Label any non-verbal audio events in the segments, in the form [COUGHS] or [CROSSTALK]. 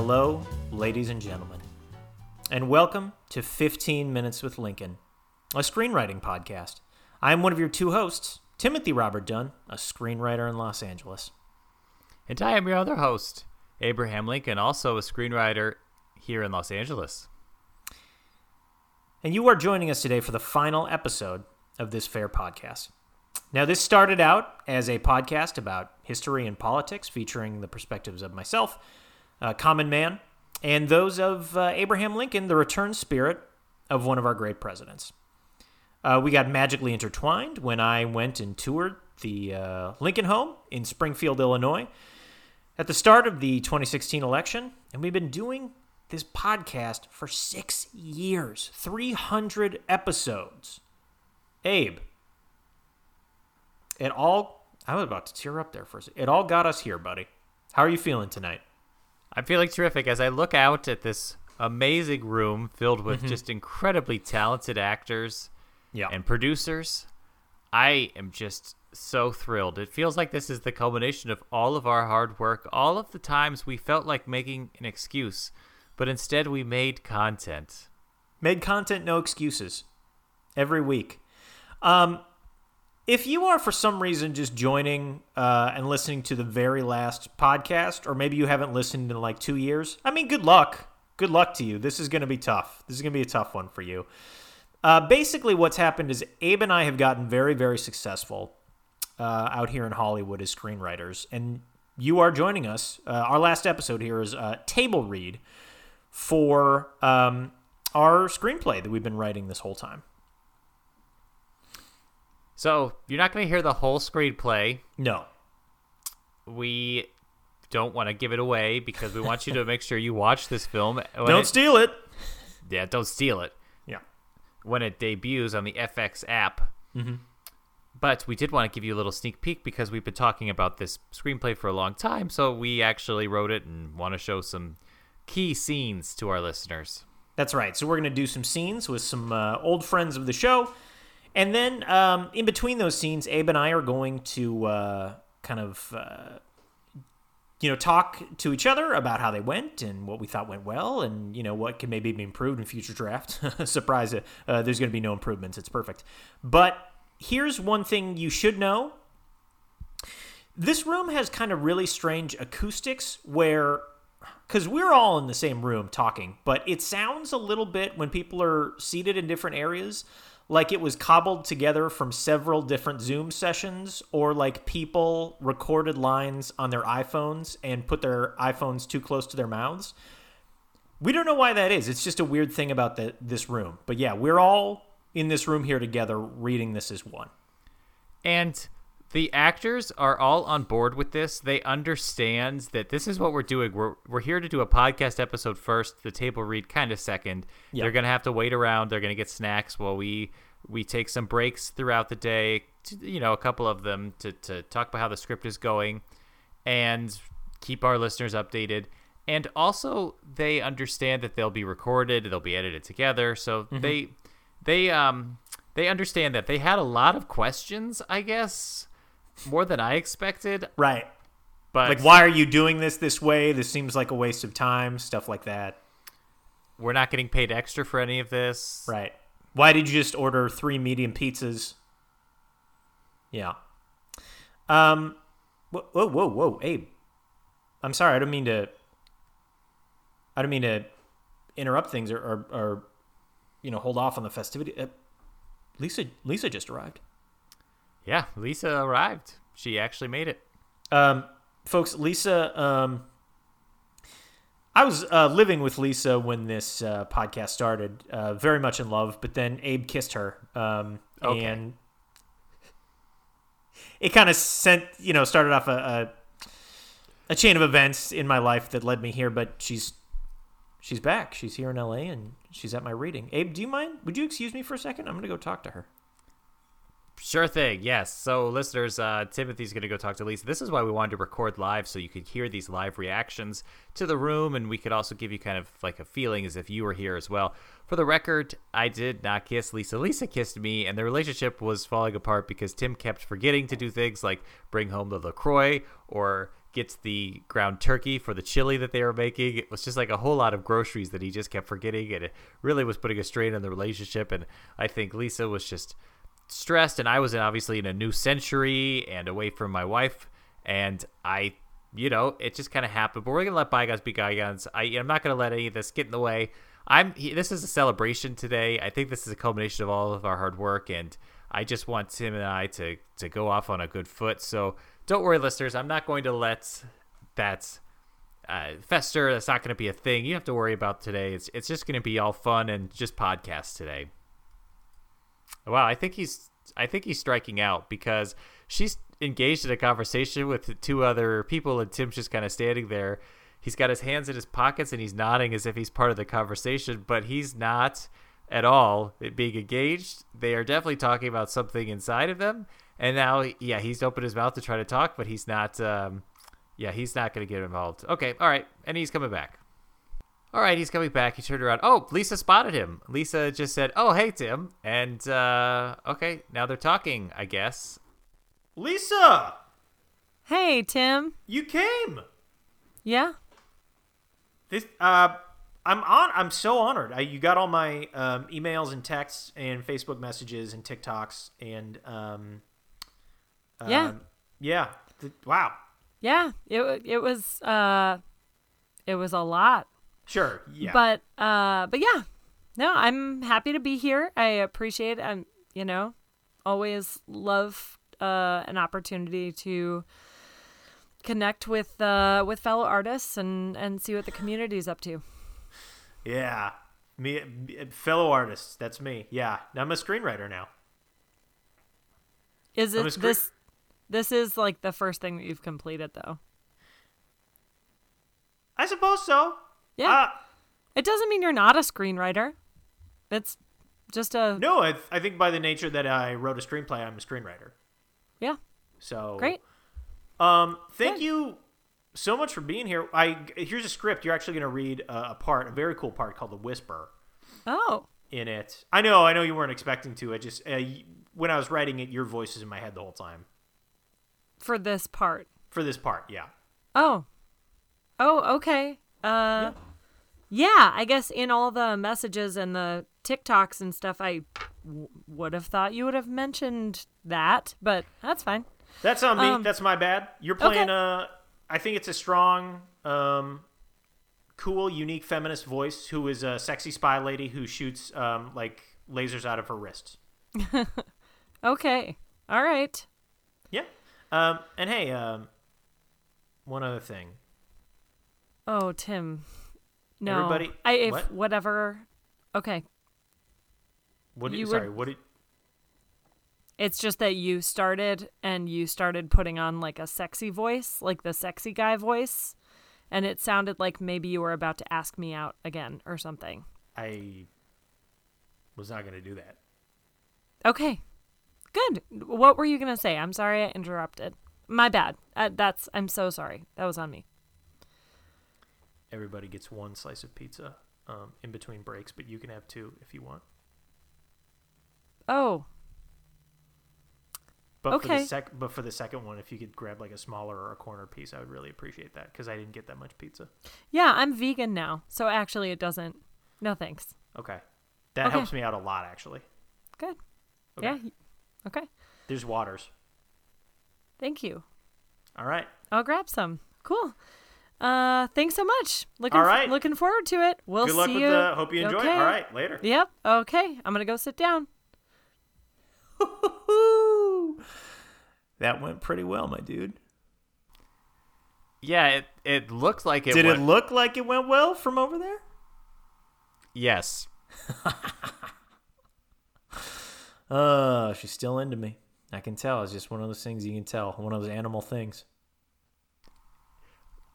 Hello, ladies and gentlemen, and welcome to 15 Minutes with Lincoln, a screenwriting podcast. I'm one of your two hosts, Timothy Robert Dunn, a screenwriter in Los Angeles. And I am your other host, Abraham Lincoln, also a screenwriter here in Los Angeles. And you are joining us today for the final episode of this fair podcast. Now, this started out as a podcast about history and politics, featuring the perspectives of myself, a common man, and those of uh, Abraham Lincoln, the return spirit of one of our great presidents. Uh, we got magically intertwined when I went and toured the uh, Lincoln home in Springfield, Illinois, at the start of the 2016 election, and we've been doing this podcast for six years, 300 episodes. Abe, it all, I was about to tear up there for a second. It all got us here, buddy. How are you feeling tonight? I'm feeling terrific as I look out at this amazing room filled with Mm-hmm. just incredibly talented actors Yeah. and producers. I am just so thrilled. It feels like this is the culmination of all of our hard work, all of the times we felt like making an excuse, but instead we made content. Made content, no excuses. Every week. Um, if you are for some reason just joining uh, and listening to the very last podcast, or maybe you haven't listened in like two years, I mean, good luck. Good luck to you. This is going to be tough. This is going to be a tough one for you. Uh, basically, what's happened is Abe and I have gotten very, very successful uh, out here in Hollywood as screenwriters, and you are joining us. Uh, our last episode here is uh, table read for um, our screenplay that we've been writing this whole time. So, you're not going to hear the whole screenplay. No, We don't want to give it away because we want you to [LAUGHS] make sure you watch this film. Don't it- steal it. Yeah, don't steal it. Yeah, when it debuts on the FX app. Mm-hmm. But we did want to give you a little sneak peek because we've been talking about this screenplay for a long time. So we actually wrote it and want to show some key scenes to our listeners. that's right. So we're gonna do some scenes with some uh, old friends of the show, and then um, in between those scenes, Abe and I are going to uh, kind of. Uh, you know, talk to each other about how they went and what we thought went well, and you know what can maybe be improved in future draft. [LAUGHS] Surprise! Uh, there's going to be no improvements. It's perfect. But here's one thing you should know: this room has kind of really strange acoustics, where because we're all in the same room talking, but it sounds a little bit when people are seated in different areas like it was cobbled together from several different Zoom sessions, or like people recorded lines on their iPhones and put their iPhones too close to their mouths. We don't know why that is. It's just a weird thing about the, this room. But yeah, we're all in this room here together reading this as one. And the actors are all on board with this. They understand that this is what we're doing. We're, we're here to do a podcast episode first, the table read kind of second. Yeah. They're going to have to wait around. They're going to get snacks while we we take some breaks throughout the day, to, you know, a couple of them to, to talk about how the script is going and keep our listeners updated. And also, they understand that they'll be recorded, they'll be edited together. So they they um they understand that they had a lot of questions, I guess, more than I expected. Right. But Like, why are you doing this this way? This seems like a waste of time, stuff like that. we're not getting paid extra for any of this. Right. Why did you just order three medium pizzas? Yeah. Um. Whoa, whoa, whoa, whoa, Abe. I'm sorry. I don't mean to. I don't mean to interrupt things or, or, or you know, hold off on the festivity. Uh, Lisa, Lisa just arrived. Yeah, Lisa arrived. She actually made it. Um, folks, Lisa. Um, I was uh, living with Lisa when this uh, podcast started, uh, very much in love. But then Abe kissed her, um, Okay. and it kind of sent, you know, started off a, a a chain of events in my life that led me here. But she's she's back. She's here in L.A. and she's at my reading. Abe, do you mind? Would you excuse me for a second? I'm gonna go talk to her. Sure thing. Yes. So, listeners, uh, Timothy's going to go talk to Lisa. This is why we wanted to record live so you could hear these live reactions to the room, and we could also give you kind of like a feeling as if you were here as well. For the record, I did not kiss Lisa. Lisa kissed me, and the relationship was falling apart because Tim kept forgetting to do things like bring home the LaCroix or gets the ground turkey for the chili that they were making. It was just like a whole lot of groceries that he just kept forgetting, and it really was putting a strain on the relationship. And I think Lisa was just stressed, and I was obviously in a new century and away from my wife, and I, you know, it just kind of happened. But we're gonna let bygones be bygones. I, I'm not gonna let any of this get in the way. I'm. This is a celebration today. I think this is a culmination of all of our hard work, and I just want Tim and I to to go off on a good foot. So don't worry, listeners. I'm not going to let that uh, fester. That's not going to be a thing you have to worry about today. It's it's just going to be all fun and just podcast today. Wow, I think he's I think he's striking out because she's engaged in a conversation with two other people, and Tim's just kind of standing there. He's got his hands in his pockets and he's nodding as if he's part of the conversation, but he's not at all being engaged. They are definitely talking about something inside of them. And now, yeah, he's opened his mouth to try to talk, but he's not. Um, yeah, he's not going to get involved. Okay, all right, and he's coming back. All right, he's coming back. He turned around. Oh, Lisa spotted him. Lisa just said, "Oh, hey, Tim," and uh, okay, now they're talking. I guess. Lisa, Hey, Tim. you came. Yeah? This uh I'm on I'm so honored. I, you got all my um, emails and texts and Facebook messages and TikToks and um Yeah. um, yeah. Th- wow. Yeah. It it was uh it was a lot. Sure. Yeah. But uh but yeah. No, I'm happy to be here. I appreciate I'm you know, always love uh an opportunity to connect with uh with fellow artists and and see what the community's up to. yeah. Me fellow artists, that's me. Yeah. I'm a screenwriter now. Is it this this is like the first thing that you've completed though. I suppose so. Yeah. Uh, It doesn't mean you're not a screenwriter. It's just a no, I, I think by the nature that I wrote a screenplay, I'm a screenwriter. yeah. So Great. Um, thank Good. you so much for being here. I here's a script. You're actually going to read a, a part, a very cool part called the Whisper Oh. in it. I know, I know you weren't expecting to. I just uh, when I was writing it, your voice is in my head the whole time For this part. for this part. Yeah. Oh. Oh, okay. Uh yeah. I guess in all the messages and the TikToks and stuff I w- would have thought you would have mentioned that, but that's fine. That's on me. Um, That's my bad. You're okay. playing a. I think it's a strong, um, cool, unique feminist voice who is a sexy spy lady who shoots um, like lasers out of her wrists. [LAUGHS] Okay. All right. Yeah. Um, and hey, um, one other thing. Oh, Tim. No. Everybody- I if what? whatever. Okay. What? Did, You sorry. would- What did? It's just that you started and you started putting on like a sexy voice, like the sexy guy voice, and it sounded like maybe you were about to ask me out again or something. I was not going to do that. Okay. Good. What were you going to say? I'm sorry I interrupted. My bad. Uh, that's I'm so sorry. That was on me. Everybody gets one slice of pizza um, in between breaks, but you can have two if you want. Oh. But for Okay. the sec- but for the second one, if you could grab like a smaller or a corner piece, I would really appreciate that because I didn't get that much pizza. Yeah, I'm vegan now. So actually it doesn't. No thanks. Okay, that Okay. helps me out a lot actually. Good. Okay. Yeah. Okay. There's waters. Thank you. All right. I'll grab some. Cool. Uh thanks so much. Looking All f- looking forward to it. We'll Good see with you. the. Hope you enjoy okay. it. All right. Later. Yep. Okay. I'm going to go sit down. [LAUGHS] That went pretty well, my dude. Yeah, it it looked like it. Did went, it look like it went well from over there? Yes. [LAUGHS] Uh, she's still into me. I can tell. It's just one of those things you can tell. One of those animal things.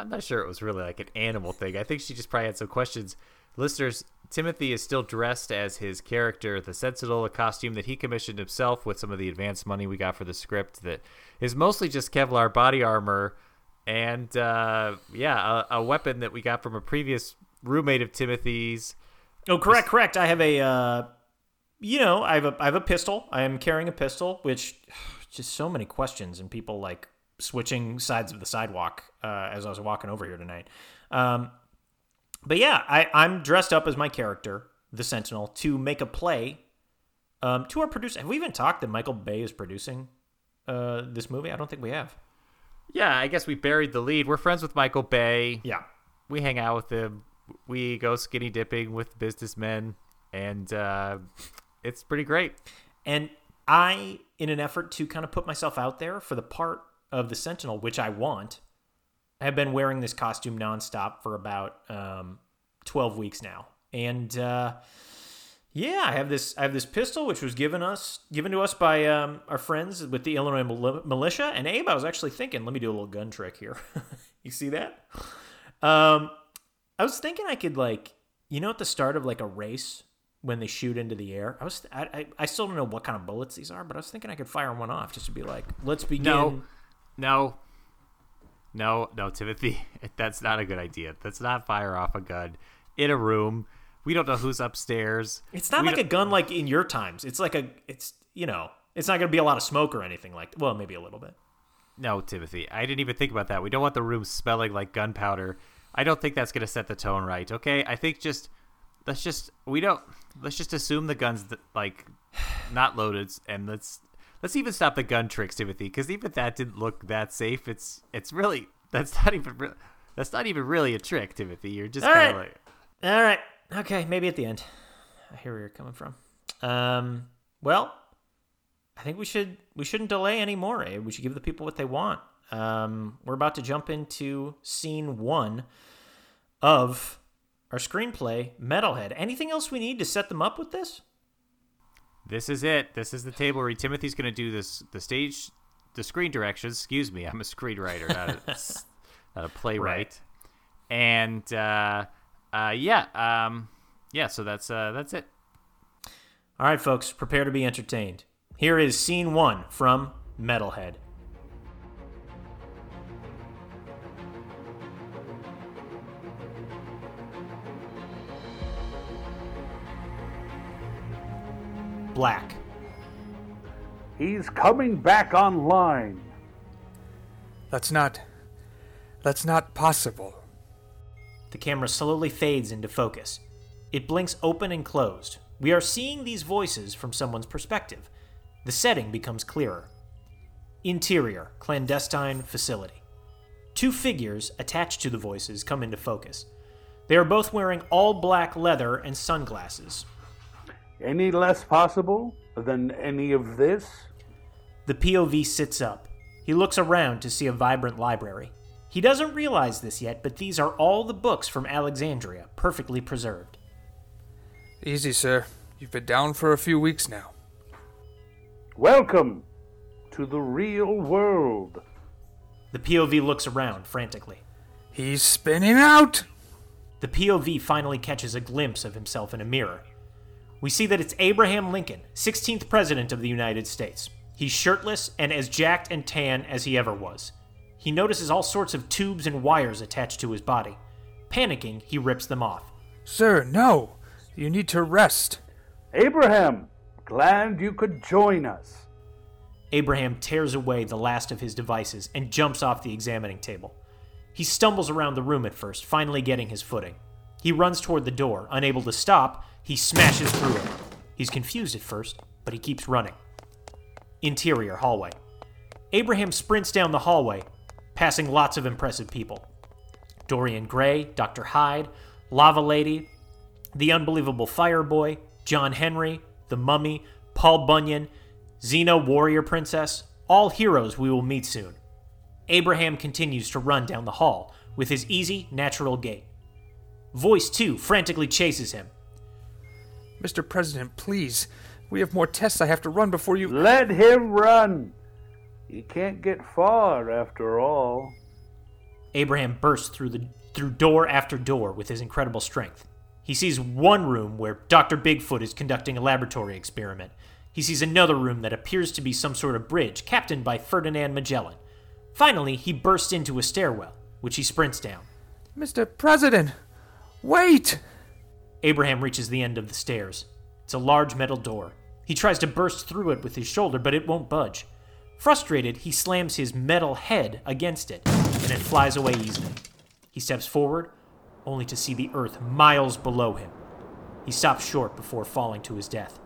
I'm not sure it was really like an animal thing. I think she just probably had some questions. Listeners, Timothy is still dressed as his character, the Sentinel, a costume that he commissioned himself with some of the advance money we got for the script that is mostly just Kevlar body armor and, uh, yeah, a, a weapon that we got from a previous roommate of Timothy's. Oh, correct, correct. I have a, uh, you know, I have a, I have a pistol. I am carrying a pistol, which [SIGHS] just so many questions and people like switching sides of the sidewalk uh, as I was walking over here tonight. Um, but yeah, I, I'm dressed up as my character, the Sentinel, to make a play um, to our producer. Have we even talked that Michael Bay is producing uh, this movie? I don't think we have. Yeah, I guess we buried the lead. We're friends with Michael Bay. Yeah. We hang out with him. We go skinny dipping with businessmen, and uh, it's pretty great. And I, in an effort to kind of put myself out there for the part of the Sentinel, which I want, I have been wearing this costume nonstop for about um, 12 weeks now. And uh, yeah, I have this I have this pistol which was given us given to us by um, our friends with the Illinois Mil- militia. And Abe, I was actually thinking, let me do a little gun trick here. [LAUGHS] you see that? Um, I was thinking I could like, you know, at the start of like a race when they shoot into the air. I was I, I, I still don't know what kind of bullets these are, but I was thinking I could fire one off just to be like, let's begin. No, no, no, no, Timothy. [LAUGHS] That's not a good idea. That's not fire off a gun in a room. We don't know who's upstairs. It's not We like a don't- gun like in your times. It's like a it's you know, it's not going to be a lot of smoke or anything like well, maybe a little bit. No, Timothy. I didn't even think about that. We don't want the room smelling like gunpowder. I don't think that's going to set the tone right. Okay, I think just let's just we don't let's just assume the guns like [SIGHS] not loaded and let's let's even stop the gun tricks, Timothy, because even that didn't look that safe. It's it's really that's not even re- that's not even really a trick, Timothy. You're just All kind of right. like All right. Okay, maybe at the end. I hear where you're coming from. Um, well, I think we should we shouldn't delay anymore. Eh? We should give the people what they want. Um, we're about to jump into scene one of our screenplay, Metalhead. Anything else we need to set them up with this? This is it. This is the table where Timothy's going to do this the stage the screen directions. Excuse me, I'm a screenwriter, not a, [LAUGHS] not a playwright. And uh, uh, yeah, um, yeah. So that's uh, that's it. All right, folks, prepare to be entertained. Here is scene one from Metalhead. Black. He's coming back online. That's not. That's not possible. The camera slowly fades into focus. It blinks open and closed. We are seeing these voices from someone's perspective. The setting becomes clearer. Interior, clandestine facility. Two figures attached to the voices come into focus. They are both wearing all black leather and sunglasses. Any less possible than any of this? The POV sits up. He looks around to see a vibrant library. He doesn't realize this yet, but these are all the books from Alexandria, perfectly preserved. Easy, sir. You've been down for a few weeks now. Welcome to the real world. The POV looks around frantically. He's spinning out! The POV finally catches a glimpse of himself in a mirror. We see that it's Abraham Lincoln, 16th President of the United States. He's shirtless and as jacked and tan as he ever was. He notices all sorts of tubes and wires attached to his body. Panicking, he rips them off. Sir, no! You need to rest. Abraham, glad you could join us. Abraham tears away the last of his devices and jumps off the examining table. He stumbles around the room at first, finally getting his footing. He runs toward the door. Unable to stop, he smashes through it. He's confused at first, but he keeps running. Interior hallway. Abraham sprints down the hallway, passing lots of impressive people Dorian Gray, Dr. Hyde, Lava Lady, the Unbelievable Fireboy, John Henry, The Mummy, Paul Bunyan, Xena Warrior Princess, all heroes we will meet soon. Abraham continues to run down the hall with his easy, natural gait. Voice 2 frantically chases him. Mr. President, please. We have more tests I have to run before you. Let him run. He can't get far after all. Abraham bursts through the through door after door with his incredible strength. He sees one room where Dr. Bigfoot is conducting a laboratory experiment. He sees another room that appears to be some sort of bridge captained by Ferdinand Magellan. Finally, he bursts into a stairwell, which he sprints down. Mr. President! Wait! Abraham reaches the end of the stairs. It's a large metal door. He tries to burst through it with his shoulder, but it won't budge. Frustrated, he slams his metal head against it, and it flies away easily. He steps forward, only to see the earth miles below him. He stops short before falling to his death.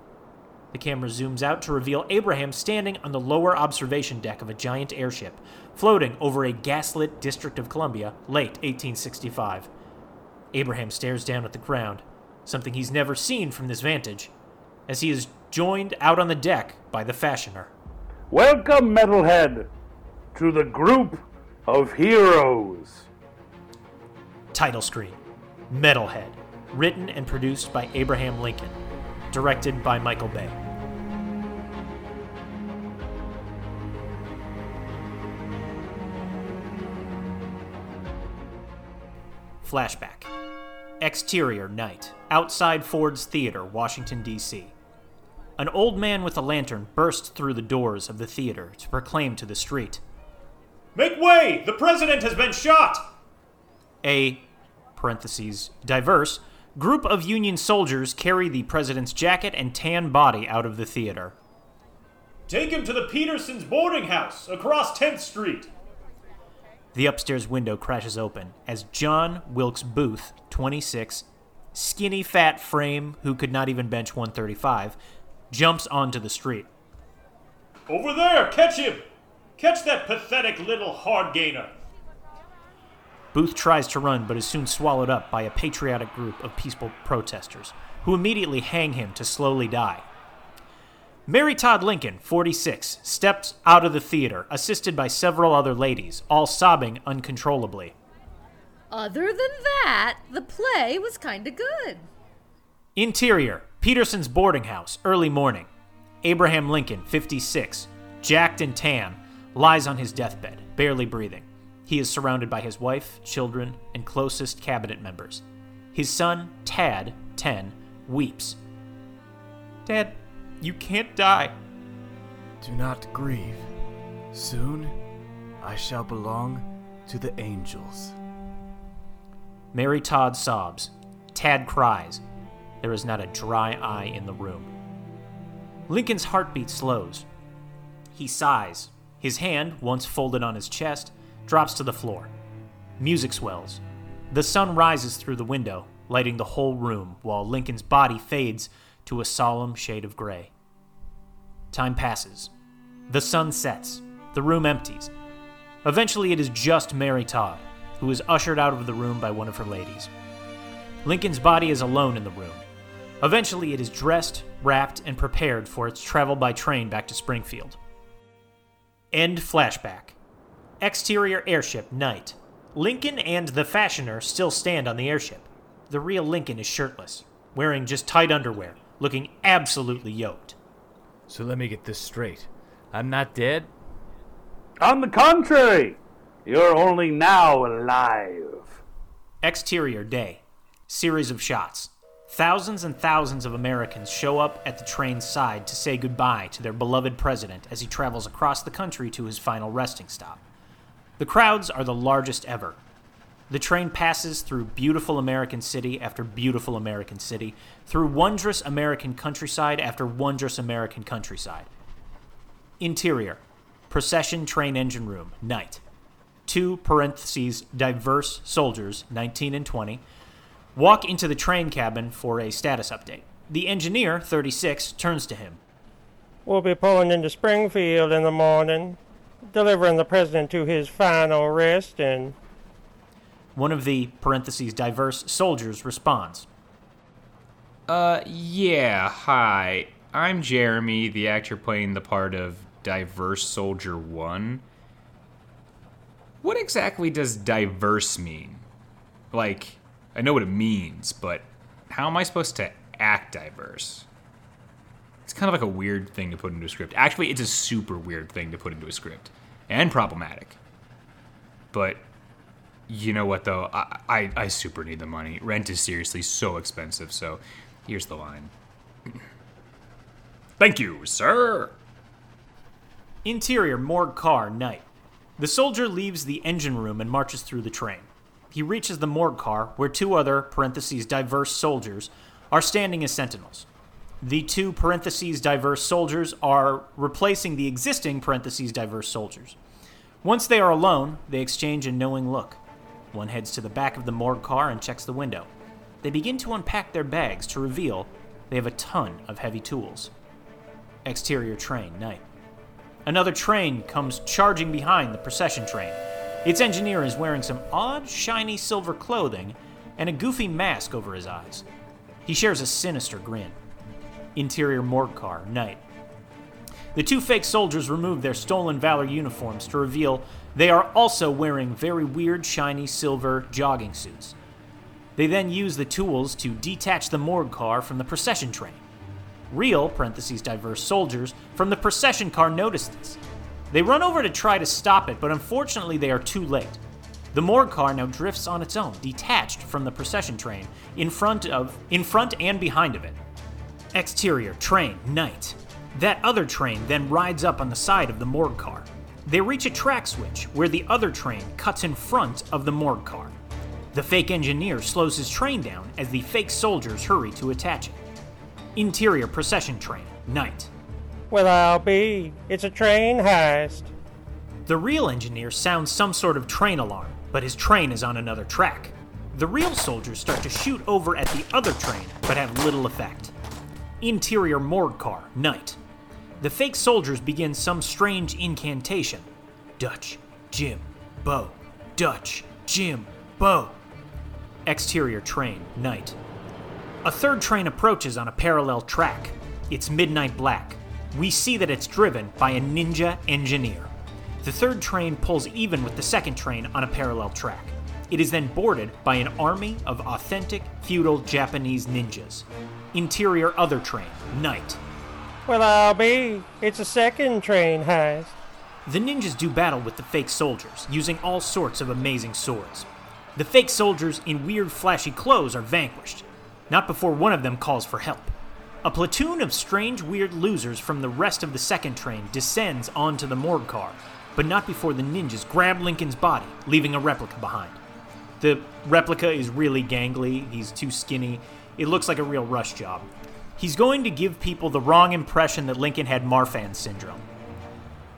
The camera zooms out to reveal Abraham standing on the lower observation deck of a giant airship, floating over a gaslit District of Columbia, late 1865. Abraham stares down at the ground, something he's never seen from this vantage, as he is joined out on the deck by the fashioner. Welcome, Metalhead, to the group of heroes. Title screen Metalhead, written and produced by Abraham Lincoln, directed by Michael Bay. Flashback. Exterior night. Outside Ford's Theater, Washington, D.C. An old man with a lantern bursts through the doors of the theater to proclaim to the street Make way! The president has been shot! A parentheses diverse group of Union soldiers carry the president's jacket and tan body out of the theater. Take him to the Petersons boarding house across 10th Street. The upstairs window crashes open as John Wilkes Booth, 26, skinny fat frame who could not even bench 135, jumps onto the street. Over there! Catch him! Catch that pathetic little hard gainer! Booth tries to run but is soon swallowed up by a patriotic group of peaceful protesters, who immediately hang him to slowly die. Mary Todd Lincoln, 46, steps out of the theater, assisted by several other ladies, all sobbing uncontrollably. Other than that, the play was kinda good. Interior Peterson's boarding house, early morning. Abraham Lincoln, 56, jacked and tan, lies on his deathbed, barely breathing. He is surrounded by his wife, children, and closest cabinet members. His son, Tad, 10, weeps. Dad, you can't die. Do not grieve. Soon I shall belong to the angels. Mary Todd sobs. Tad cries. There is not a dry eye in the room. Lincoln's heartbeat slows. He sighs. His hand, once folded on his chest, drops to the floor. Music swells. The sun rises through the window, lighting the whole room, while Lincoln's body fades to a solemn shade of gray. Time passes. The sun sets. The room empties. Eventually, it is just Mary Todd, who is ushered out of the room by one of her ladies. Lincoln's body is alone in the room. Eventually, it is dressed, wrapped, and prepared for its travel by train back to Springfield. End flashback. Exterior airship, night. Lincoln and the fashioner still stand on the airship. The real Lincoln is shirtless, wearing just tight underwear, looking absolutely yoked. So let me get this straight. I'm not dead? On the contrary, you're only now alive. Exterior day. Series of shots. Thousands and thousands of Americans show up at the train's side to say goodbye to their beloved president as he travels across the country to his final resting stop. The crowds are the largest ever. The train passes through beautiful American city after beautiful American city, through wondrous American countryside after wondrous American countryside. Interior Procession train engine room, night. Two parentheses diverse soldiers, 19 and 20, walk into the train cabin for a status update. The engineer, 36, turns to him. We'll be pulling into Springfield in the morning, delivering the president to his final rest, and One of the parentheses diverse soldiers responds. Uh, yeah, hi. I'm Jeremy, the actor playing the part of Diverse Soldier 1. What exactly does diverse mean? Like, I know what it means, but how am I supposed to act diverse? It's kind of like a weird thing to put into a script. Actually, it's a super weird thing to put into a script and problematic. But you know what, though? I, I, I super need the money. Rent is seriously so expensive, so here's the line. Thank you, sir. Interior morgue car, night. The soldier leaves the engine room and marches through the train. He reaches the morgue car where two other, parentheses, diverse soldiers are standing as sentinels. The two parentheses diverse soldiers are replacing the existing parentheses diverse soldiers. Once they are alone, they exchange a knowing look. One heads to the back of the morgue car and checks the window. They begin to unpack their bags to reveal they have a ton of heavy tools. Exterior train, night. Another train comes charging behind the procession train. Its engineer is wearing some odd, shiny silver clothing and a goofy mask over his eyes. He shares a sinister grin. Interior morgue car, night. The two fake soldiers remove their stolen valor uniforms to reveal they are also wearing very weird, shiny silver jogging suits. They then use the tools to detach the morgue car from the procession train. Real, parentheses diverse soldiers from the procession car notice this. They run over to try to stop it, but unfortunately they are too late. The morgue car now drifts on its own, detached from the procession train, in front of in front and behind of it. Exterior train, night. That other train then rides up on the side of the morgue car. They reach a track switch where the other train cuts in front of the morgue car. The fake engineer slows his train down as the fake soldiers hurry to attach it. Interior procession train, night. Well, I'll be. It's a train heist. The real engineer sounds some sort of train alarm, but his train is on another track. The real soldiers start to shoot over at the other train, but have little effect. Interior morgue car, night. The fake soldiers begin some strange incantation Dutch, Jim, Bo, Dutch, Jim, Bo. Exterior train, night. A third train approaches on a parallel track. It's midnight black. We see that it's driven by a ninja engineer. The third train pulls even with the second train on a parallel track. It is then boarded by an army of authentic feudal Japanese ninjas. Interior other train, night. Well, I'll be. It's a second train heist. The ninjas do battle with the fake soldiers, using all sorts of amazing swords. The fake soldiers in weird flashy clothes are vanquished, not before one of them calls for help. A platoon of strange, weird losers from the rest of the second train descends onto the morgue car, but not before the ninjas grab Lincoln's body, leaving a replica behind. The replica is really gangly, he's too skinny, it looks like a real rush job. He's going to give people the wrong impression that Lincoln had Marfan syndrome.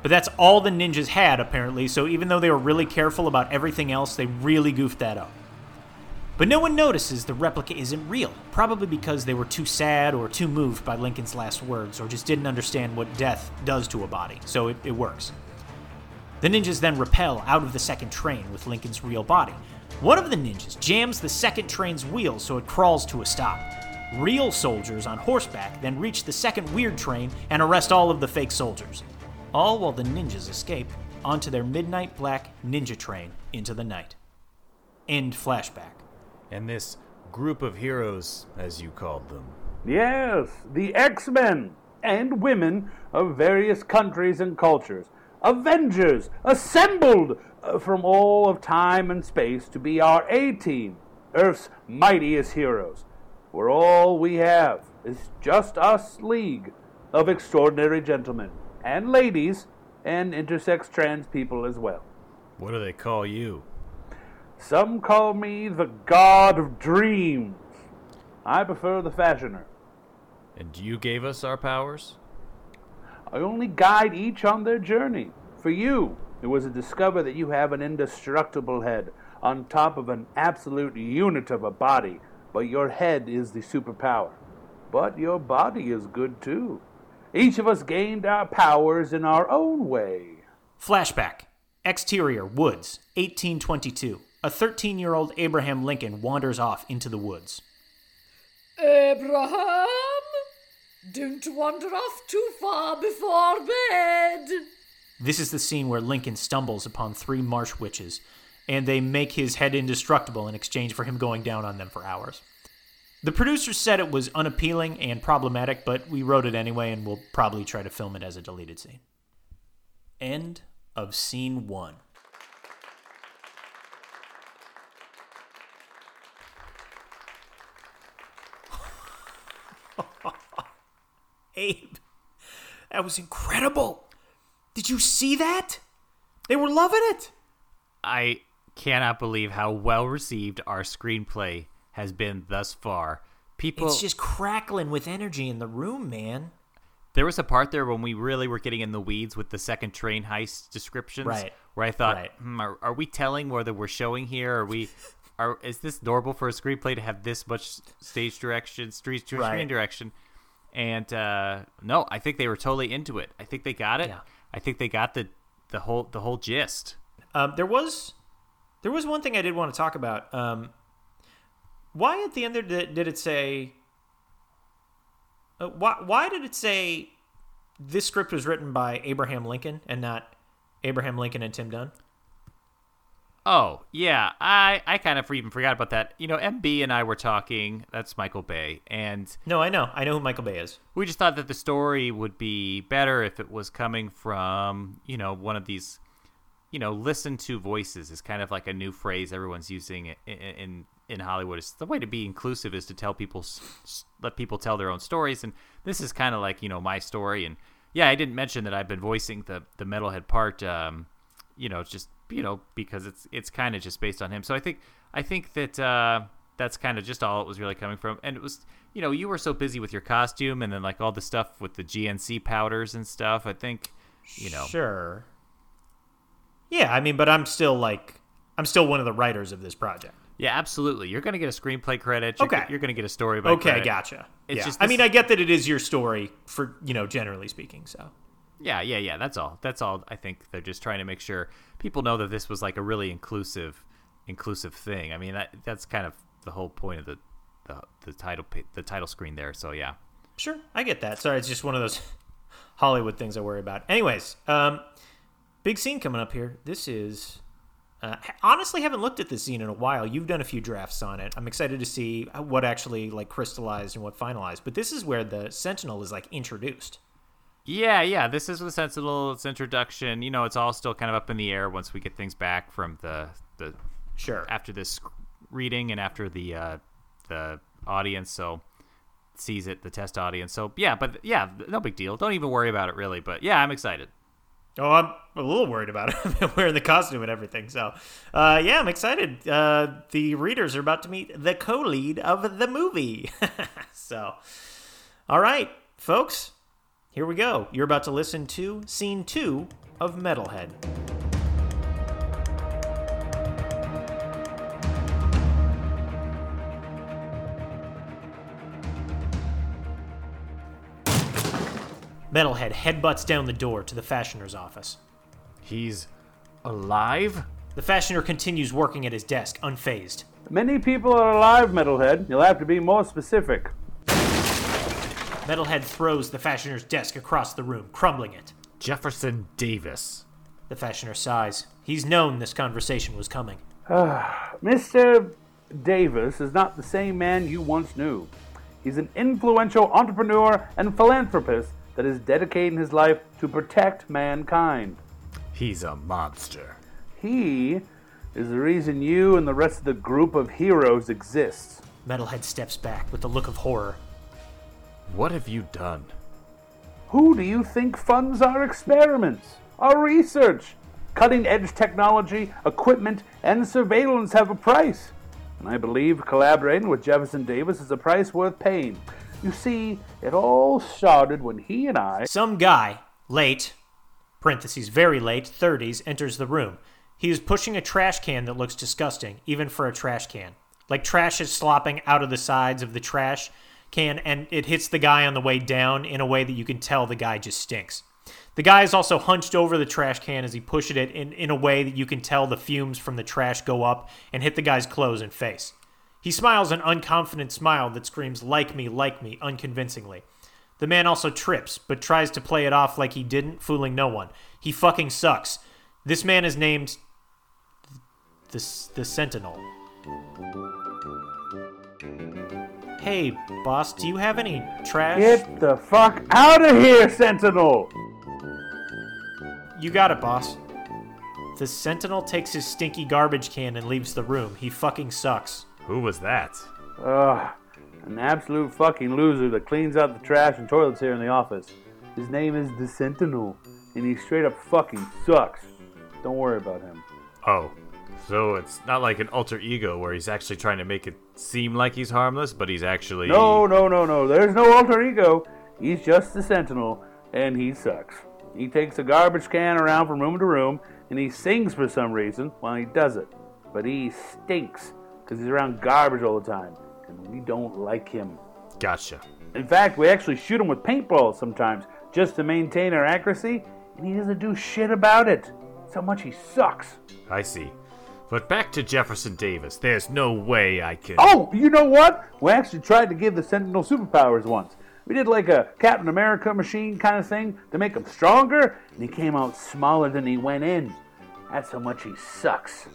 But that's all the ninjas had, apparently, so even though they were really careful about everything else, they really goofed that up. But no one notices the replica isn't real, probably because they were too sad or too moved by Lincoln's last words, or just didn't understand what death does to a body, so it, it works. The ninjas then repel out of the second train with Lincoln's real body. One of the ninjas jams the second train's wheel so it crawls to a stop. Real soldiers on horseback then reach the second weird train and arrest all of the fake soldiers. All while the ninjas escape onto their midnight black ninja train into the night. End flashback. And this group of heroes, as you called them. Yes, the X Men and women of various countries and cultures. Avengers assembled uh, from all of time and space to be our A team, Earth's mightiest heroes. We're all we have is just us league of extraordinary gentlemen and ladies and intersex trans people as well. What do they call you? Some call me the God of Dreams. I prefer the fashioner. And you gave us our powers? I only guide each on their journey. For you, it was to discover that you have an indestructible head on top of an absolute unit of a body, but your head is the superpower. But your body is good too. Each of us gained our powers in our own way. Flashback. Exterior, woods, 1822. A 13 year old Abraham Lincoln wanders off into the woods. Abraham, don't wander off too far before bed. This is the scene where Lincoln stumbles upon three marsh witches, and they make his head indestructible in exchange for him going down on them for hours. The producers said it was unappealing and problematic, but we wrote it anyway, and we'll probably try to film it as a deleted scene. End of scene one. [LAUGHS] Abe, that was incredible. Did you see that? They were loving it. I cannot believe how well received our screenplay has been thus far. People it's just crackling with energy in the room, man. There was a part there when we really were getting in the weeds with the second train heist descriptions, Right. Where I thought, Right. hmm, are, are we telling whether we're showing here? Are we? [LAUGHS] Are is this normal for a screenplay to have this much stage direction, street screen Right. direction? And uh, no, I think they were totally into it. I think they got it. Yeah. I think they got the the whole the whole gist. Um, there was there was one thing I did want to talk about. Um, why at the end there did, did it say? Uh, why why did it say this script was written by Abraham Lincoln and not Abraham Lincoln and Tim Dunn? Oh yeah, I I kind of even forgot about that. You know, MB and I were talking. That's Michael Bay, and No, I know, I know who Michael Bay is. we just thought that the story would be better if it was coming from you know one of these you know listen to voices is kind of like a new phrase everyone's using in in, in hollywood. It's the way to be inclusive is to tell people let people tell their own stories. And this is kind of like you know my story. And yeah i didn't mention that i've been voicing the the metalhead part um you know just you know because it's it's kind of just based on him. So i think i think that uh that's kind of just all it was really coming from. And it was you know you were so busy with your costume and then like all the stuff with the gnc powders and stuff i think you know. Sure. Yeah, I mean, but I'm still like, I'm still one of the writers of this project. yeah absolutely you're gonna get a screenplay credit you're, Okay. you're gonna get a story by Okay, credit. gotcha. It's yeah. just I mean, I get that it is your story for you know, generally speaking. So yeah yeah yeah that's all that's all i think they're just trying to make sure people know that this was like a really inclusive inclusive thing i mean that that's kind of the whole point of the the, the title the title screen there so yeah Sure, I get that. Sorry, it's just one of those [LAUGHS] Hollywood things I worry about. Anyways, um, big scene coming up here. This is uh, honestly haven't looked at this scene in a while. You've done a few drafts on it. I'm excited to see what actually like crystallized and what finalized. But this is where the Sentinel is like introduced. Yeah, yeah. This is the Sentinel. Its introduction. You know, it's all still kind of up in the air once we get things back from the the Sure. after this reading and after the uh, the audience. So sees it, the test audience. So yeah, but yeah, no big deal. Don't even worry about it really. But yeah, I'm excited. Oh, I'm a little worried about [LAUGHS] it. wearing the costume and everything. So, uh, yeah, I'm excited. Uh, the readers are about to meet the co-lead of the movie. [LAUGHS] so, all right, folks, here we go. You're about to listen to scene two of Metalhead. Metalhead headbutts down the door to the fashioner's office. He's alive? The fashioner continues working at his desk, unfazed. Many people are alive, Metalhead. You'll have to be more specific. Metalhead throws the fashioner's desk across the room, crumbling it. Jefferson Davis. The fashioner sighs. He's known this conversation was coming. [SIGHS] Mr. Davis is not the same man you once knew. He's an influential entrepreneur and philanthropist that is dedicating his life to protect mankind. He's a monster. He is the reason you and the rest of the group of heroes exist. Metalhead steps back with a look of horror. What have you done? Who do you think funds our experiments, our research? Cutting edge technology, equipment, and surveillance have a price. And I believe collaborating with Jefferson Davis is a price worth paying. You see, it all started when he and I. Some guy, late, parentheses, very late, 30s, enters the room. He is pushing a trash can that looks disgusting, even for a trash can. Like trash is slopping out of the sides of the trash can, and it hits the guy on the way down in a way that you can tell the guy just stinks. The guy is also hunched over the trash can as he pushes it in, in a way that you can tell the fumes from the trash go up and hit the guy's clothes and face. He smiles an unconfident smile that screams, like me, like me, unconvincingly. The man also trips, but tries to play it off like he didn't, fooling no one. He fucking sucks. This man is named the, the Sentinel. Hey, boss, do you have any trash? Get the fuck out of here, Sentinel! You got it, boss. The Sentinel takes his stinky garbage can and leaves the room. He fucking sucks. Who was that? Ugh, an absolute fucking loser that cleans out the trash and toilets here in the office. His name is the Sentinel, and he straight up fucking sucks. Don't worry about him. Oh, So it's not like an alter ego where he's actually trying to make it seem like he's harmless, but he's actually. No, no, no, no. There's no alter ego. He's just the Sentinel, and he sucks. He takes a garbage can around from room to room, and he sings for some reason while he does it. But he stinks because he's around garbage all the time, and we don't like him. Gotcha. In fact, we actually shoot him with paintballs sometimes just to maintain our accuracy, and he doesn't do shit about it. So much he sucks. I see. But back to Jefferson Davis. There's no way I can. Oh, you know what? We actually tried to give the Sentinel superpowers once. We did like a Captain America machine kind of thing to make him stronger, and he came out smaller than he went in. That's how much he sucks.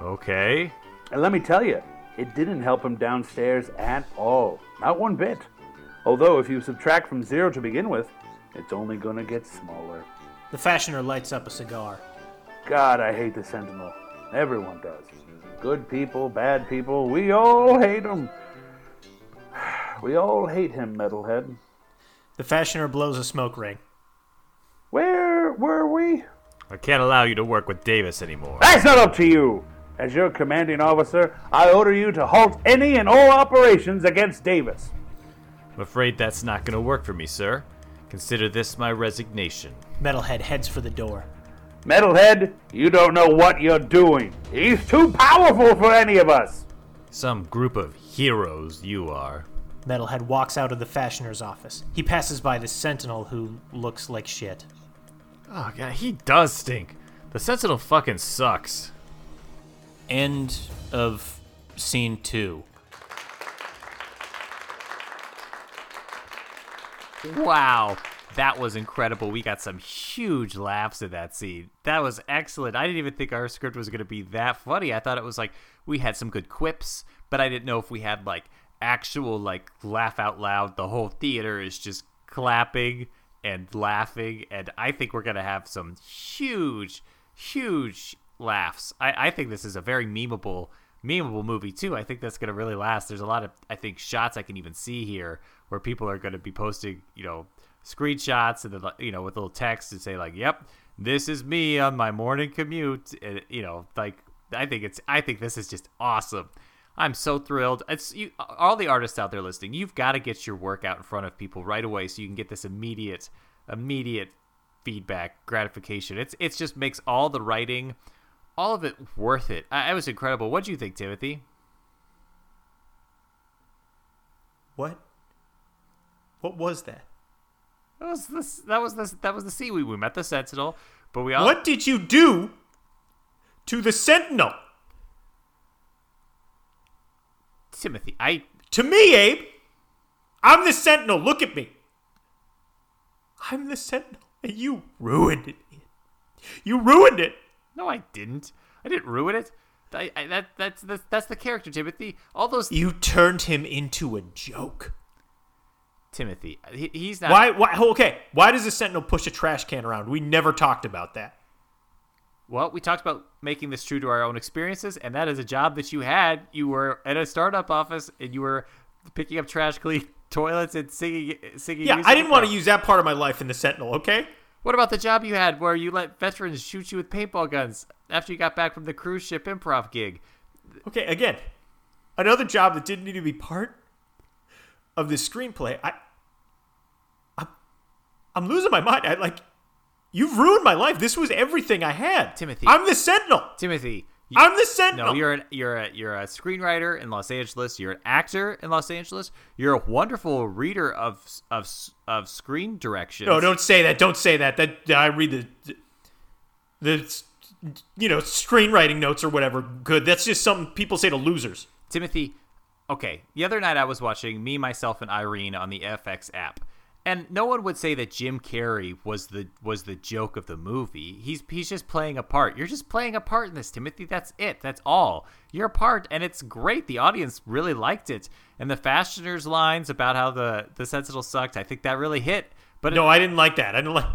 Okay. And let me tell you, it didn't help him downstairs at all. Not one bit. Although, if you subtract from zero to begin with, it's only gonna get smaller. The fashioner lights up a cigar. God, I hate the Sentinel. Everyone does. Good people, bad people, we all hate him. [SIGHS] We all hate him, Metalhead. The fashioner blows a smoke ring. Where were we? I can't allow you to work with Davis anymore. That's not up to you. As your commanding officer, I order you to halt any and all operations against Davis. I'm afraid that's not going to work for me, sir. Consider this my resignation. Metalhead heads for the door. Metalhead, you don't know what you're doing. He's too powerful for any of us. Some group of heroes you are. Metalhead walks out of the fashioner's office. He passes by the sentinel who looks like shit. Oh, God, he does stink. The Sentinel fucking sucks. End of scene two. Wow. That was incredible. We got some huge laughs at that scene. That was excellent. I didn't even think our script was going to be that funny. I thought it was like we had some good quips, but I didn't know if we had like actual like laugh out loud. The whole theater is just clapping and laughing, and I think we're going to have some huge, huge laughs. I, I think this is a very memeable memeable movie too. I think that's going to really last. There's a lot of I think shots I can even see here where people are going to be posting, you know, screenshots and then you know with little text to say like, "Yep, this is me on my morning commute." And, you know, like I think it's I think this is just awesome. I'm so thrilled. It's you, all the artists out there listening. You've got to get your work out in front of people right away so you can get this immediate immediate feedback gratification. It's it's just makes all the writing all of it worth it. I, it was incredible. What do you think, Timothy? What? What was that? That was this. That was this. That was the. We we met the Sentinel, but we all. What did you do to the Sentinel? Timothy, I. To me, Abe. I'm the Sentinel. Look at me. I'm the Sentinel, and you ruined it. You ruined it. No, I didn't. I didn't ruin it. I, I, that that's the, that's the character, Timothy. All those. You turned him into a joke. Timothy, he, he's not. Why? Why? Okay. Why does the Sentinel push a trash can around? We never talked about that. Well, we talked about making this true to our own experiences, and that is a job that you had. You were at a startup office, and you were picking up trash, clean [LAUGHS] toilets, and singing. singing yeah, I didn't want to use that part of my life in the Sentinel. Okay. What about the job you had where you let veterans shoot you with paintball guns after you got back from the cruise ship improv gig? Okay, again, another job that didn't need to be part of this screenplay. I, I'm, I'm losing my mind. I like, you've ruined my life. This was everything I had. Timothy, I'm the Sentinel. Timothy, you, I'm the Sentinel. No, you're an, you're a you're a screenwriter in Los Angeles. You're an actor in Los Angeles. You're a wonderful reader of of of screen directions. No, don't say that. Don't say that. That I read the the you know screenwriting notes or whatever. Good. That's just something people say to losers. Timothy, okay. The other night I was watching Me, Myself, and Irene on the FX app. And no one would say that Jim Carrey was the was the joke of the movie. He's he's just playing a part. You're just playing a part in this, Timothy. That's it. That's all. You're a part, and it's great. The audience really liked it. And the fashioners lines about how the the Sentinel sucked, I think that really hit. But no, it, I didn't like that. I didn't like.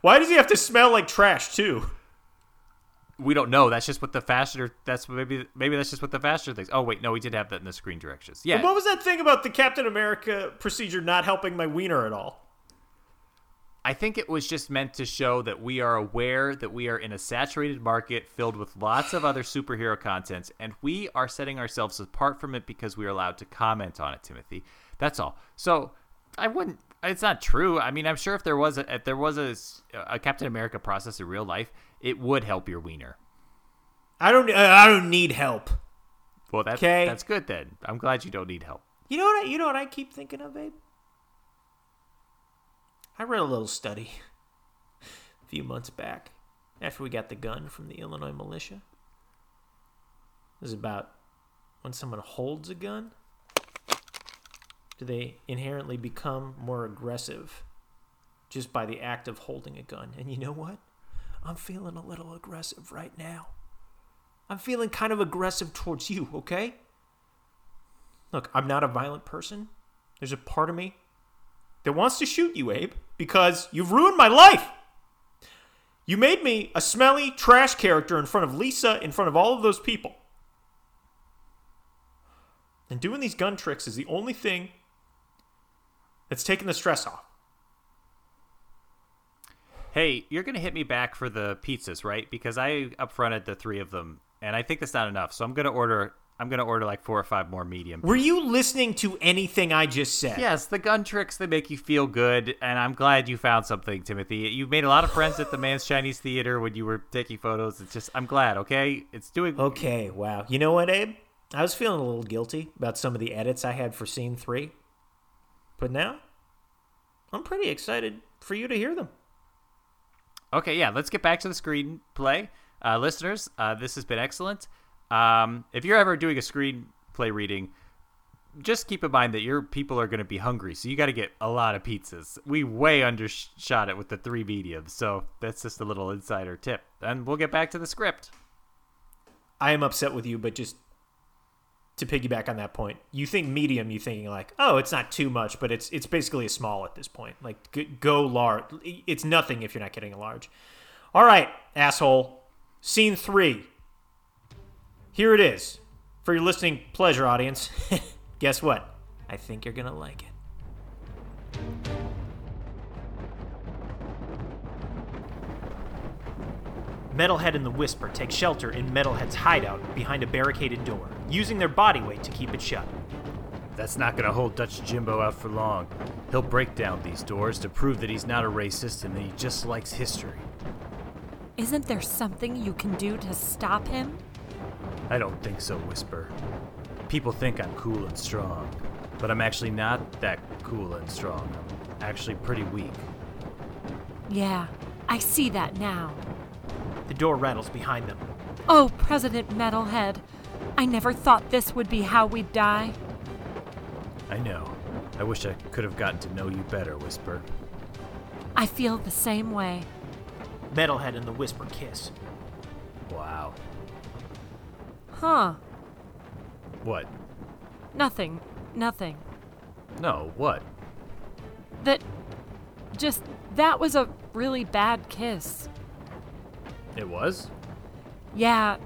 Why does he have to smell like trash too? We don't know. That's just what the faster. That's maybe maybe that's just what the faster thinks. Oh wait, no, we did have that in the screen directions. Yeah. What was that thing about the Captain America procedure not helping my wiener at all? I think it was just meant to show that we are aware that we are in a saturated market filled with lots of other superhero content, and we are setting ourselves apart from it because we are allowed to comment on it, Timothy. That's all. So I wouldn't. It's not true. I mean, I'm sure if there was a if there was a, a Captain America process in real life, it would help your wiener. I don't. Uh, I don't need help. Well, that's 'Kay. that's good then. I'm glad you don't need help. You know what? I, you know what I keep thinking of, babe. I read a little study a few months back after we got the gun from the Illinois militia. It was about when someone holds a gun, do they inherently become more aggressive just by the act of holding a gun? And you know what? I'm feeling a little aggressive right now. I'm feeling kind of aggressive towards you, okay? Look, I'm not a violent person. There's a part of me that wants to shoot you, Abe, because you've ruined my life. You made me a smelly trash character in front of Lisa, in front of all of those people. And doing these gun tricks is the only thing that's taking the stress off. Hey, you're gonna hit me back for the pizzas, right? Because I upfronted the three of them, and I think that's not enough. So I'm gonna order. I'm gonna order like four or five more medium. Were you listening to anything I just said? Yes, the gun tricks they make you feel good, and I'm glad you found something, Timothy. You've made a lot of friends at the Mann's Chinese Theater when you were taking photos. It's just I'm glad. Okay, it's doing. Okay, wow. You know what, Abe? I was feeling a little guilty about some of the edits I had for scene three. But now, I'm pretty excited for you to hear them. Okay, yeah, let's get back to the screenplay. Uh, listeners, uh, this has been excellent. Um, if you're ever doing a screenplay reading, just keep in mind that your people are going to be hungry, so you got to get a lot of pizzas. We way undershot it with the three mediums, so that's just a little insider tip. And we'll get back to the script. I am upset with you, but just to piggyback on that point, you think medium, you thinking like, oh, it's not too much, but it's it's basically a small at this point. Like go large. It's nothing if you're not getting a large. All right, asshole. Scene three. Here it is for your listening pleasure, audience. [LAUGHS] Guess what? I think you're gonna like it. Metalhead and the Whisper take shelter in Metalhead's hideout behind a barricaded door, using their body weight to keep it shut. That's not gonna hold Dutch Jimbo out for long. He'll break down these doors to prove that he's not a racist and that he just likes history. Isn't there something you can do to stop him? I don't think so, Whisper. People think I'm cool and strong, but I'm actually not that cool and strong. I'm actually pretty weak. Yeah, I see that now. The door rattles behind them. Oh, President Metalhead, I never thought this would be how we'd die. I know. I wish I could have gotten to know you better, Whisper. I feel the same way. Metalhead and the Whisper kiss. Wow. Huh. What? Nothing. Nothing. No, what? That. Just. That was a really bad kiss. It was? Yeah,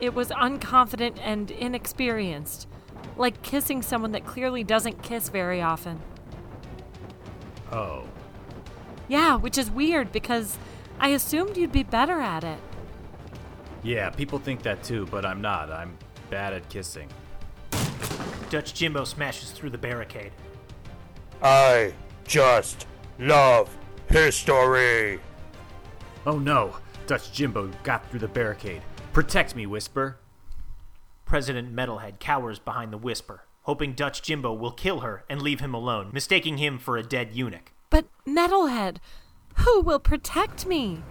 it was unconfident and inexperienced. Like kissing someone that clearly doesn't kiss very often. Oh. Yeah, which is weird because I assumed you'd be better at it. Yeah, people think that too, but I'm not. I'm bad at kissing. Dutch Jimbo smashes through the barricade. I just love history. Oh no! Dutch Jimbo got through the barricade. Protect me, Whisper. President Metalhead cowers behind the Whisper, hoping Dutch Jimbo will kill her and leave him alone, mistaking him for a dead eunuch. But, Metalhead, who will protect me?